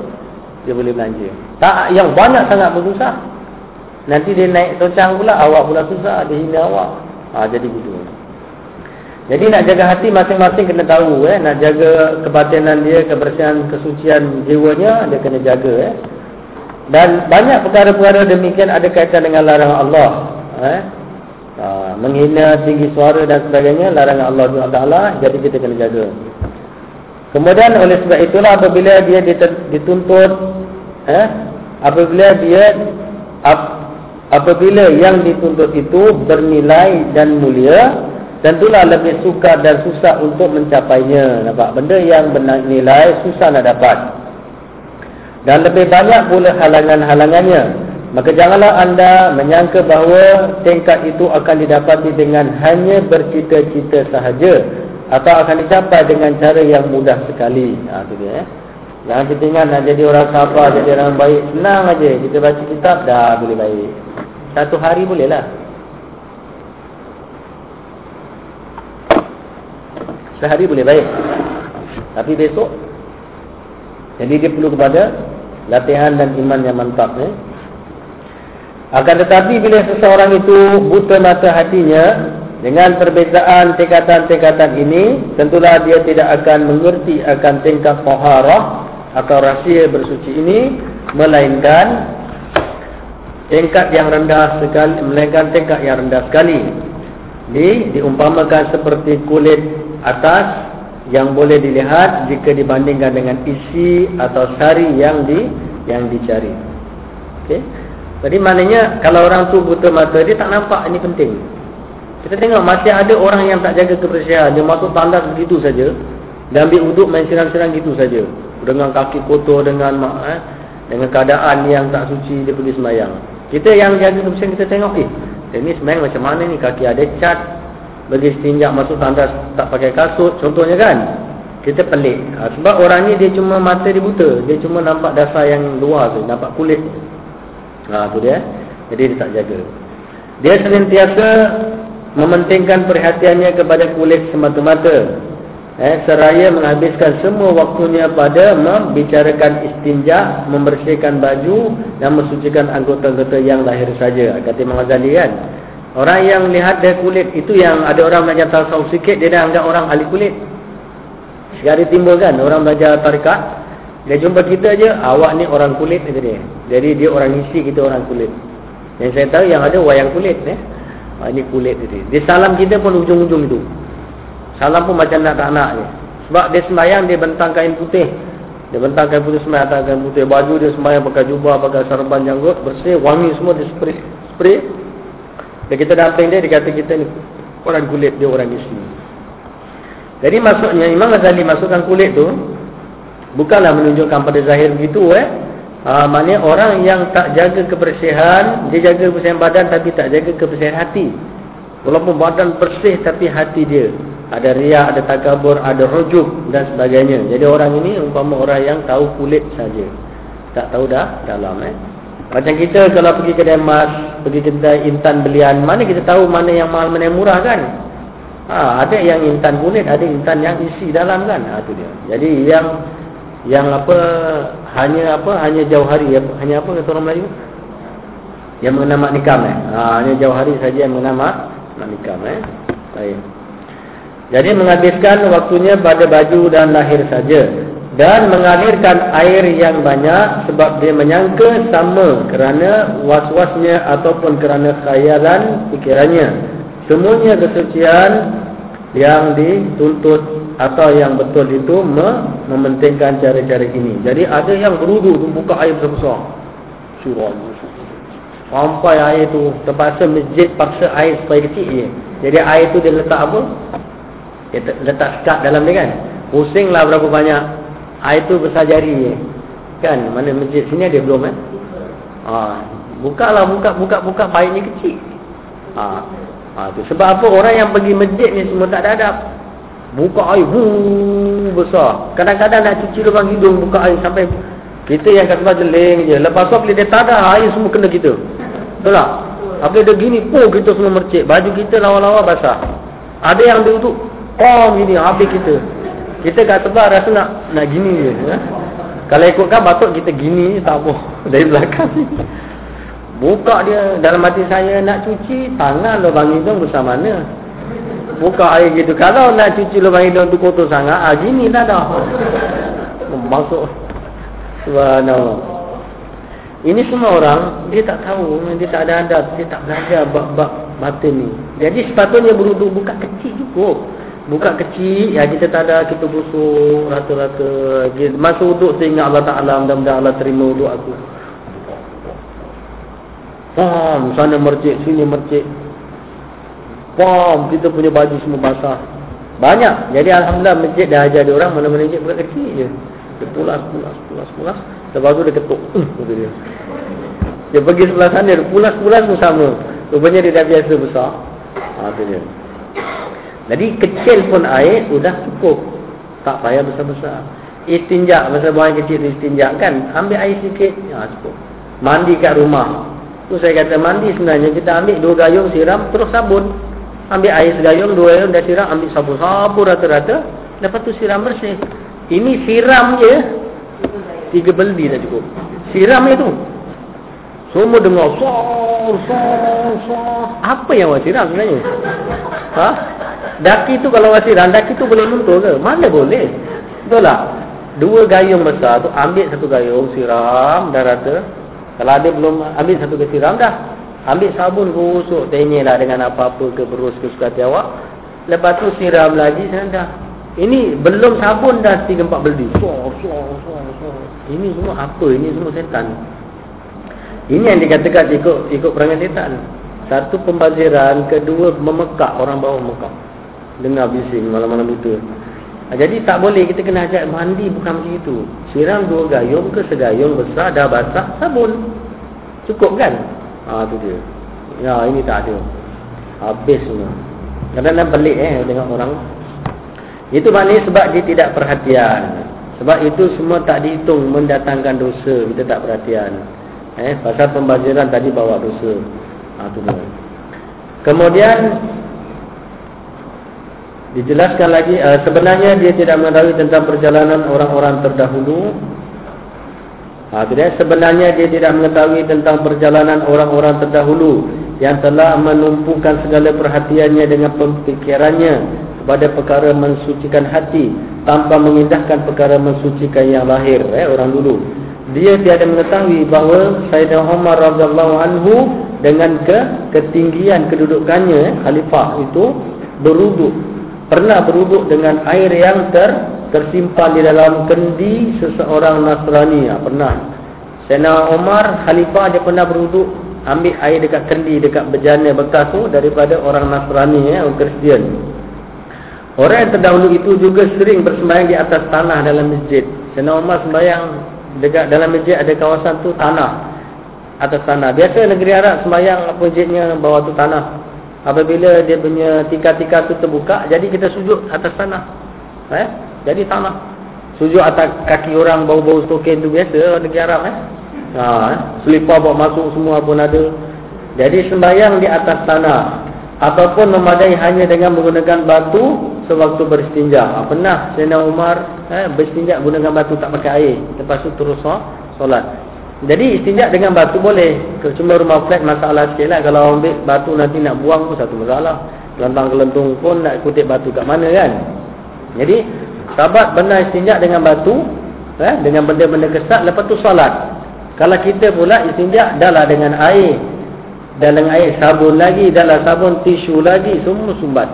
dia boleh belanja. Tak yang banyak sangat pun susah. Nanti dia naik tocang pula, awak pula susah, dia hina awak. Ha, jadi gitu. Jadi nak jaga hati masing-masing kena tahu eh, nak jaga kebatinan dia, kebersihan, kesucian jiwanya, dia kena jaga eh. Dan banyak perkara-perkara demikian ada kaitan dengan larangan Allah. Eh. Ha, menghina tinggi suara dan sebagainya, larangan Allah SWT, jadi kita kena jaga. Kemudian oleh sebab itulah apabila dia dituntut eh apabila dia ap, apabila yang dituntut itu bernilai dan mulia tentulah lebih suka dan susah untuk mencapainya nampak benda yang bernilai susah nak dapat dan lebih banyak pula halangan-halangannya maka janganlah anda menyangka bahawa tingkat itu akan didapati dengan hanya bercita-cita sahaja atau akan dicapai dengan cara yang mudah sekali. Ha tu dia eh. Jangan ingat nak jadi orang sabar, jadi orang baik, senang aja. Kita baca kitab dah boleh baik. Satu hari boleh lah. Sehari boleh baik. Tapi besok jadi dia perlu kepada latihan dan iman yang mantap eh. Akan tetapi bila seseorang itu buta mata hatinya dengan perbezaan tingkatan-tingkatan ini, tentulah dia tidak akan mengerti akan tingkat taharah atau rahsia bersuci ini, melainkan tingkat yang rendah sekali, melainkan tingkat yang rendah sekali. Di diumpamakan seperti kulit atas yang boleh dilihat jika dibandingkan dengan isi atau sari yang di yang dicari. Okey. Jadi maknanya kalau orang tu buta mata dia tak nampak ini penting. Kita tengok masih ada orang yang tak jaga kebersihan. Dia masuk tandas begitu saja. Dia ambil uduk main sirang-sirang gitu saja. Dengan kaki kotor, dengan eh, dengan keadaan yang tak suci, dia pergi semayang. Kita yang jaga kebersihan, kita tengok, eh, ini semayang macam mana ni? Kaki ada cat, bagi setinjak masuk tandas tak pakai kasut. Contohnya kan? Kita pelik. Ha, sebab orang ni dia cuma mata dia buta. Dia cuma nampak dasar yang luar tu. Nampak kulit. Ha, tu dia. Jadi dia tak jaga. Dia sentiasa mementingkan perhatiannya kepada kulit semata-mata. Eh, seraya menghabiskan semua waktunya pada membicarakan istinja, membersihkan baju dan mensucikan anggota-anggota yang lahir saja. Kata Imam Ghazali kan. Orang yang lihat dia kulit itu yang ada orang belajar tasawuf sikit dia dah anggap orang ahli kulit. Sekali timbul kan orang belajar tarikat dia jumpa kita je awak ni orang kulit kata dia. Jadi dia orang isi kita orang kulit. Yang saya tahu yang ada wayang kulit eh. Ha, ini kulit dia. Dia salam kita pun ujung-ujung itu. Salam pun macam nak tak nak je. Sebab dia sembahyang dia bentang kain putih. Dia bentang kain putih sembahyang atas kain putih. Baju dia sembahyang pakai jubah, pakai sarban janggut. Bersih, wangi semua dia spray. spray. Dan kita damping dia, dia kata kita ni orang kulit, dia orang isi. Jadi maksudnya Imam Ghazali masukkan kulit tu bukanlah menunjukkan pada zahir begitu eh. Ha, maknanya orang yang tak jaga kebersihan, dia jaga kebersihan badan tapi tak jaga kebersihan hati. Walaupun badan bersih tapi hati dia ada riak, ada takabur, ada rujub dan sebagainya. Jadi orang ini umpama orang yang tahu kulit saja. Tak tahu dah dalam eh. Macam kita kalau pergi kedai emas, pergi kedai intan belian, mana kita tahu mana yang mahal, mana yang murah kan? Ha, ada yang intan kulit, ada intan yang isi dalam kan? Ha, tu dia. Jadi yang yang apa hanya apa hanya jauh hari hanya apa kata orang Melayu yang mengenai mak nikam eh ha, hanya jauh hari saja yang mengenai mak, mak nikam eh baik jadi menghabiskan waktunya pada baju dan lahir saja dan mengalirkan air yang banyak sebab dia menyangka sama kerana was-wasnya ataupun kerana khayalan fikirannya semuanya kesucian yang dituntut atau yang betul itu mementingkan cara-cara ini. Jadi ada yang berudu tu buka air besar-besar. Surah. Sampai air tu terpaksa masjid paksa air supaya kecil je. Jadi air tu dia letak apa? Dia letak sekat dalam dia kan. Pusinglah berapa banyak. Air tu besar jari. Kan? Mana masjid sini ada belum kan? Ha. Buka lah buka buka buka baik ni kecil. Ha. Ha, tu. Sebab apa orang yang pergi masjid ni semua tak ada adab. Buka air huu, besar. Kadang-kadang nak cuci lubang hidung buka air sampai kita yang kat tempat jeling je. Lepas tu bila dia tak ada air semua kena kita. Betul tak? Apabila dia gini, oh kita semua mercik. Baju kita lawa-lawa basah. Ada yang dia untuk kom gini habis kita. Kita kat tempat rasa nak nak gini je. Ya? Kalau ikutkan batuk kita gini tak apa dari belakang ni. Buka dia dalam hati saya nak cuci tangan lubang hidung besar mana. Buka air gitu. Kalau nak cuci lubang hidung tu kotor sangat, ah gini dah dah. Masuk. Subhanallah. Ini semua orang dia tak tahu, dia tak ada adab, dia tak belajar bab-bab batin ni. Jadi sepatutnya beruduk buka kecil cukup. Buka kecil, ya kita tak ada, kita busuk rata-rata. Masa uduk tu ingat Allah Ta'ala, mudah-mudahan Allah terima uduk aku. Pam, sana mercik, sini mercik. Pam, kita punya baju semua basah. Banyak. Jadi Alhamdulillah masjid dah ajar dia orang mana-mana masjid bukan kecil je. Dia pulas, pulas, pulas, pulas. Lepas tu dia ketuk. Uh, dia. dia pergi sebelah sana, pulas-pulas pun sama. Rupanya dia dah biasa besar. Ha, tu dia. Jadi kecil pun air sudah cukup. Tak payah besar-besar. Istinjak, masa buang kecil istinjak kan. Ambil air sikit, ya cukup. Mandi kat rumah. Tu saya kata mandi sebenarnya kita ambil dua gayung siram terus sabun. Ambil air segayung, dua gayung dah siram, ambil sabun. Sabun rata-rata. Lepas tu siram bersih. Ini siram je. Tiga beldi dah cukup. Siram je tu. Semua dengar sor, sor, sor. Apa yang awak siram sebenarnya? Ha? Daki tu kalau awak siram, daki tu boleh luntur ke? Mana boleh? Betul tak? Dua gayung besar tu, ambil satu gayung, siram, dah rata. Kalau ada belum ambil satu kesi ram dah. Ambil sabun gosok tenyelah dengan apa-apa ke berus ke suka awak. Lepas tu siram lagi sana dah. Ini belum sabun dah 3 4 beldi. Ini semua apa? Ini semua setan. Ini yang dikatakan ikut ikut perangai setan. Satu pembaziran, kedua memekak orang bawah memekak. Dengar bising malam-malam buta. Ha, jadi tak boleh kita kena ajak mandi bukan macam itu. Siram dua gayung ke segayung besar dah basah sabun. Cukup kan? Ha tu dia. Ya ini tak ada. Habis semua. Kadang-kadang pelik eh dengan orang. Itu maknanya sebab dia tidak perhatian. Sebab itu semua tak dihitung mendatangkan dosa. Kita tak perhatian. Eh, pasal pembaziran tadi bawa dosa. Ha tu dia. Kemudian Dijelaskan lagi uh, sebenarnya dia tidak mengetahui tentang perjalanan orang-orang terdahulu. Ha, dia sebenarnya dia tidak mengetahui tentang perjalanan orang-orang terdahulu yang telah menumpukan segala perhatiannya dengan pemikirannya kepada perkara mensucikan hati tanpa mengindahkan perkara mensucikan yang lahir eh, orang dulu. Dia tiada mengetahui bahawa Sayyidina Umar radhiyallahu anhu dengan ke ketinggian kedudukannya eh, khalifah itu beruduk pernah beruduk dengan air yang ter, tersimpan di dalam kendi seseorang Nasrani. Ya, pernah. Sena Omar Khalifah dia pernah beruduk ambil air dekat kendi dekat bejana bekas tu daripada orang Nasrani ya, orang Kristian. Orang yang terdahulu itu juga sering bersembahyang di atas tanah dalam masjid. Sena Omar sembahyang dekat dalam masjid ada kawasan tu tanah atas tanah. Biasa negeri Arab sembahyang masjidnya bawah tu tanah. Apabila dia punya tika-tika tu terbuka, jadi kita sujud atas tanah. Eh? Jadi tanah. Sujud atas kaki orang bau-bau stokin tu biasa negeri Arab eh. Ha, eh? selipar bawa masuk semua pun ada. Jadi sembahyang di atas tanah ataupun memadai hanya dengan menggunakan batu sewaktu beristinja. Ha, pernah Sayyidina Umar eh beristinja gunakan batu tak pakai air. Lepas tu terus solat. Jadi istinjak dengan batu boleh. Cuma rumah flat masalah sikit lah. Kalau ambil batu nanti nak buang pun satu masalah. Kelentang-kelentung pun nak kutip batu kat mana kan. Jadi sahabat benar istinjak dengan batu. Eh, dengan benda-benda kesat. Lepas tu salat. Kalau kita pula istinjak adalah dengan air. Dalam air sabun lagi. Dalam sabun tisu lagi. Semua sumbat.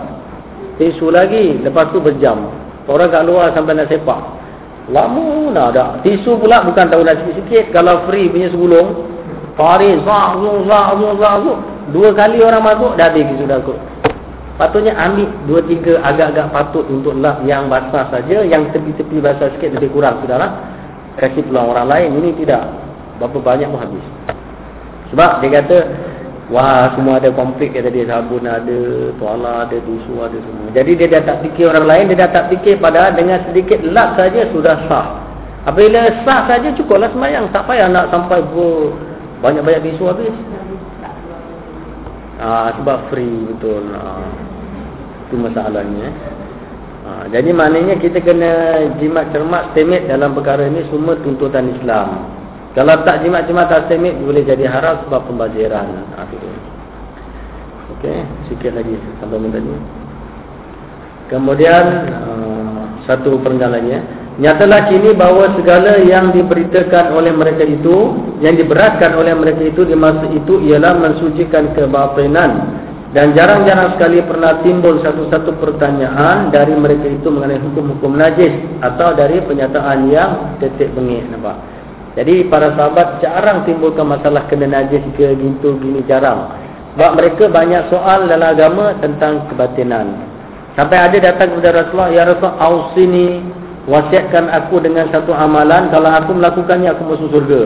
Tisu lagi. Lepas tu berjam. Orang kat luar sampai nak sepak. Lama dah ada. Tisu pula bukan tahu nak sikit-sikit. Kalau free punya segulung. Faris. Zah, zah, zah, zah, zah. Dua kali orang masuk. Dah habis sudah kot. Patutnya ambil dua tiga agak-agak patut untuk lap yang basah saja. Yang tepi-tepi basah sikit lebih kurang. Sudahlah. Kasih peluang orang lain. Ini tidak. Berapa banyak pun habis. Sebab dia kata. Wah semua ada konflik kata dia sabun ada, tuala ada, tisu ada semua. Jadi dia dah tak fikir orang lain, dia dah tak fikir padahal dengan sedikit lap saja sudah sah. Apabila sah saja cukuplah semayang. Tak payah nak sampai banyak-banyak tisu habis. Ah sebab free betul. Ah, itu masalahnya. Ha, jadi maknanya kita kena jimat cermat stemit dalam perkara ini semua tuntutan Islam. Kalau tak jimat cermat tak stemit boleh jadi haram sebab pembaziran. Ha, Okey, sikit lagi sampai minta ni. Kemudian uh, satu perenggalannya Nyatalah kini bahawa segala yang diberitakan oleh mereka itu Yang diberatkan oleh mereka itu di masa itu Ialah mensucikan kebatinan dan jarang-jarang sekali pernah timbul satu-satu pertanyaan dari mereka itu mengenai hukum-hukum najis atau dari penyataan yang tetek bengik nampak. Jadi para sahabat jarang timbulkan masalah kena najis ke gitu gini jarang. Sebab mereka banyak soal dalam agama tentang kebatinan. Sampai ada datang kepada Rasulullah, ya Rasulullah, ausini wasiatkan aku dengan satu amalan kalau aku melakukannya aku masuk surga.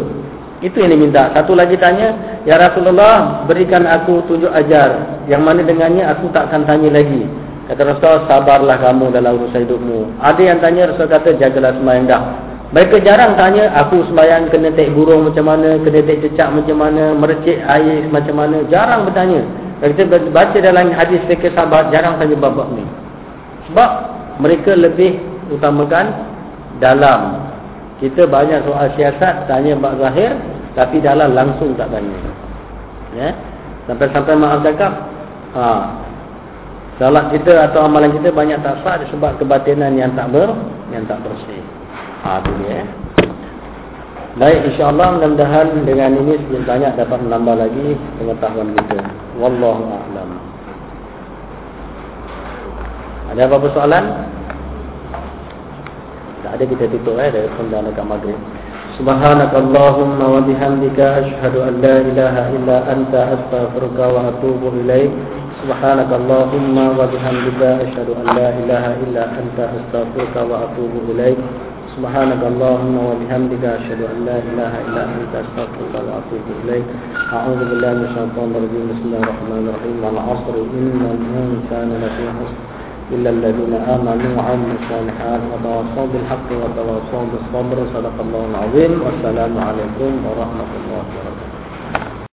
Itu yang diminta. Satu lagi tanya, Ya Rasulullah, berikan aku tunjuk ajar. Yang mana dengannya aku tak akan tanya lagi. Kata Rasulullah, sabarlah kamu dalam urusan hidupmu. Ada yang tanya, Rasulullah kata, jagalah semayang dah. Mereka jarang tanya, aku semayang kena tek burung macam mana, kena tek cecak macam mana, mercik air macam mana. Jarang bertanya. Kita baca dalam hadis fikir sahabat, jarang tanya bab-bab ni. Sebab mereka lebih utamakan dalam kita banyak soal siasat tanya bab zahir tapi dalam langsung tak tanya. Ya. Sampai-sampai maaf cakap, ha. Salat kita atau amalan kita banyak tak sah disebab kebatinan yang tak ber yang tak bersih. Ha tu dia. Baik insya-Allah mudah-mudahan dengan ini sedikit banyak dapat menambah lagi pengetahuan kita. Wallahu a'lam. Ada apa-apa soalan? Tak ada kita tutup eh dari pembelaan agama maghrib. Subhanakallahumma wa bihamdika asyhadu an la ilaha illa anta astaghfiruka wa atubu ilaik. Subhanakallahumma wa bihamdika asyhadu an la ilaha illa anta astaghfiruka wa atubu ilaik. سبحانك اللهم وبحمدك أشهد أن لا إله إلا أنت أستغفرك وأتوب إليك. أعوذ بالله من الشيطان الرجيم. بسم الله الرحمن الرحيم. والعصر إن الإنسان لفي خسر إلا الذين آمنوا وعملوا الصالحات وتواصوا بالحق وتواصوا بالصبر. صدق الله العظيم. والسلام عليكم ورحمة الله وبركاته.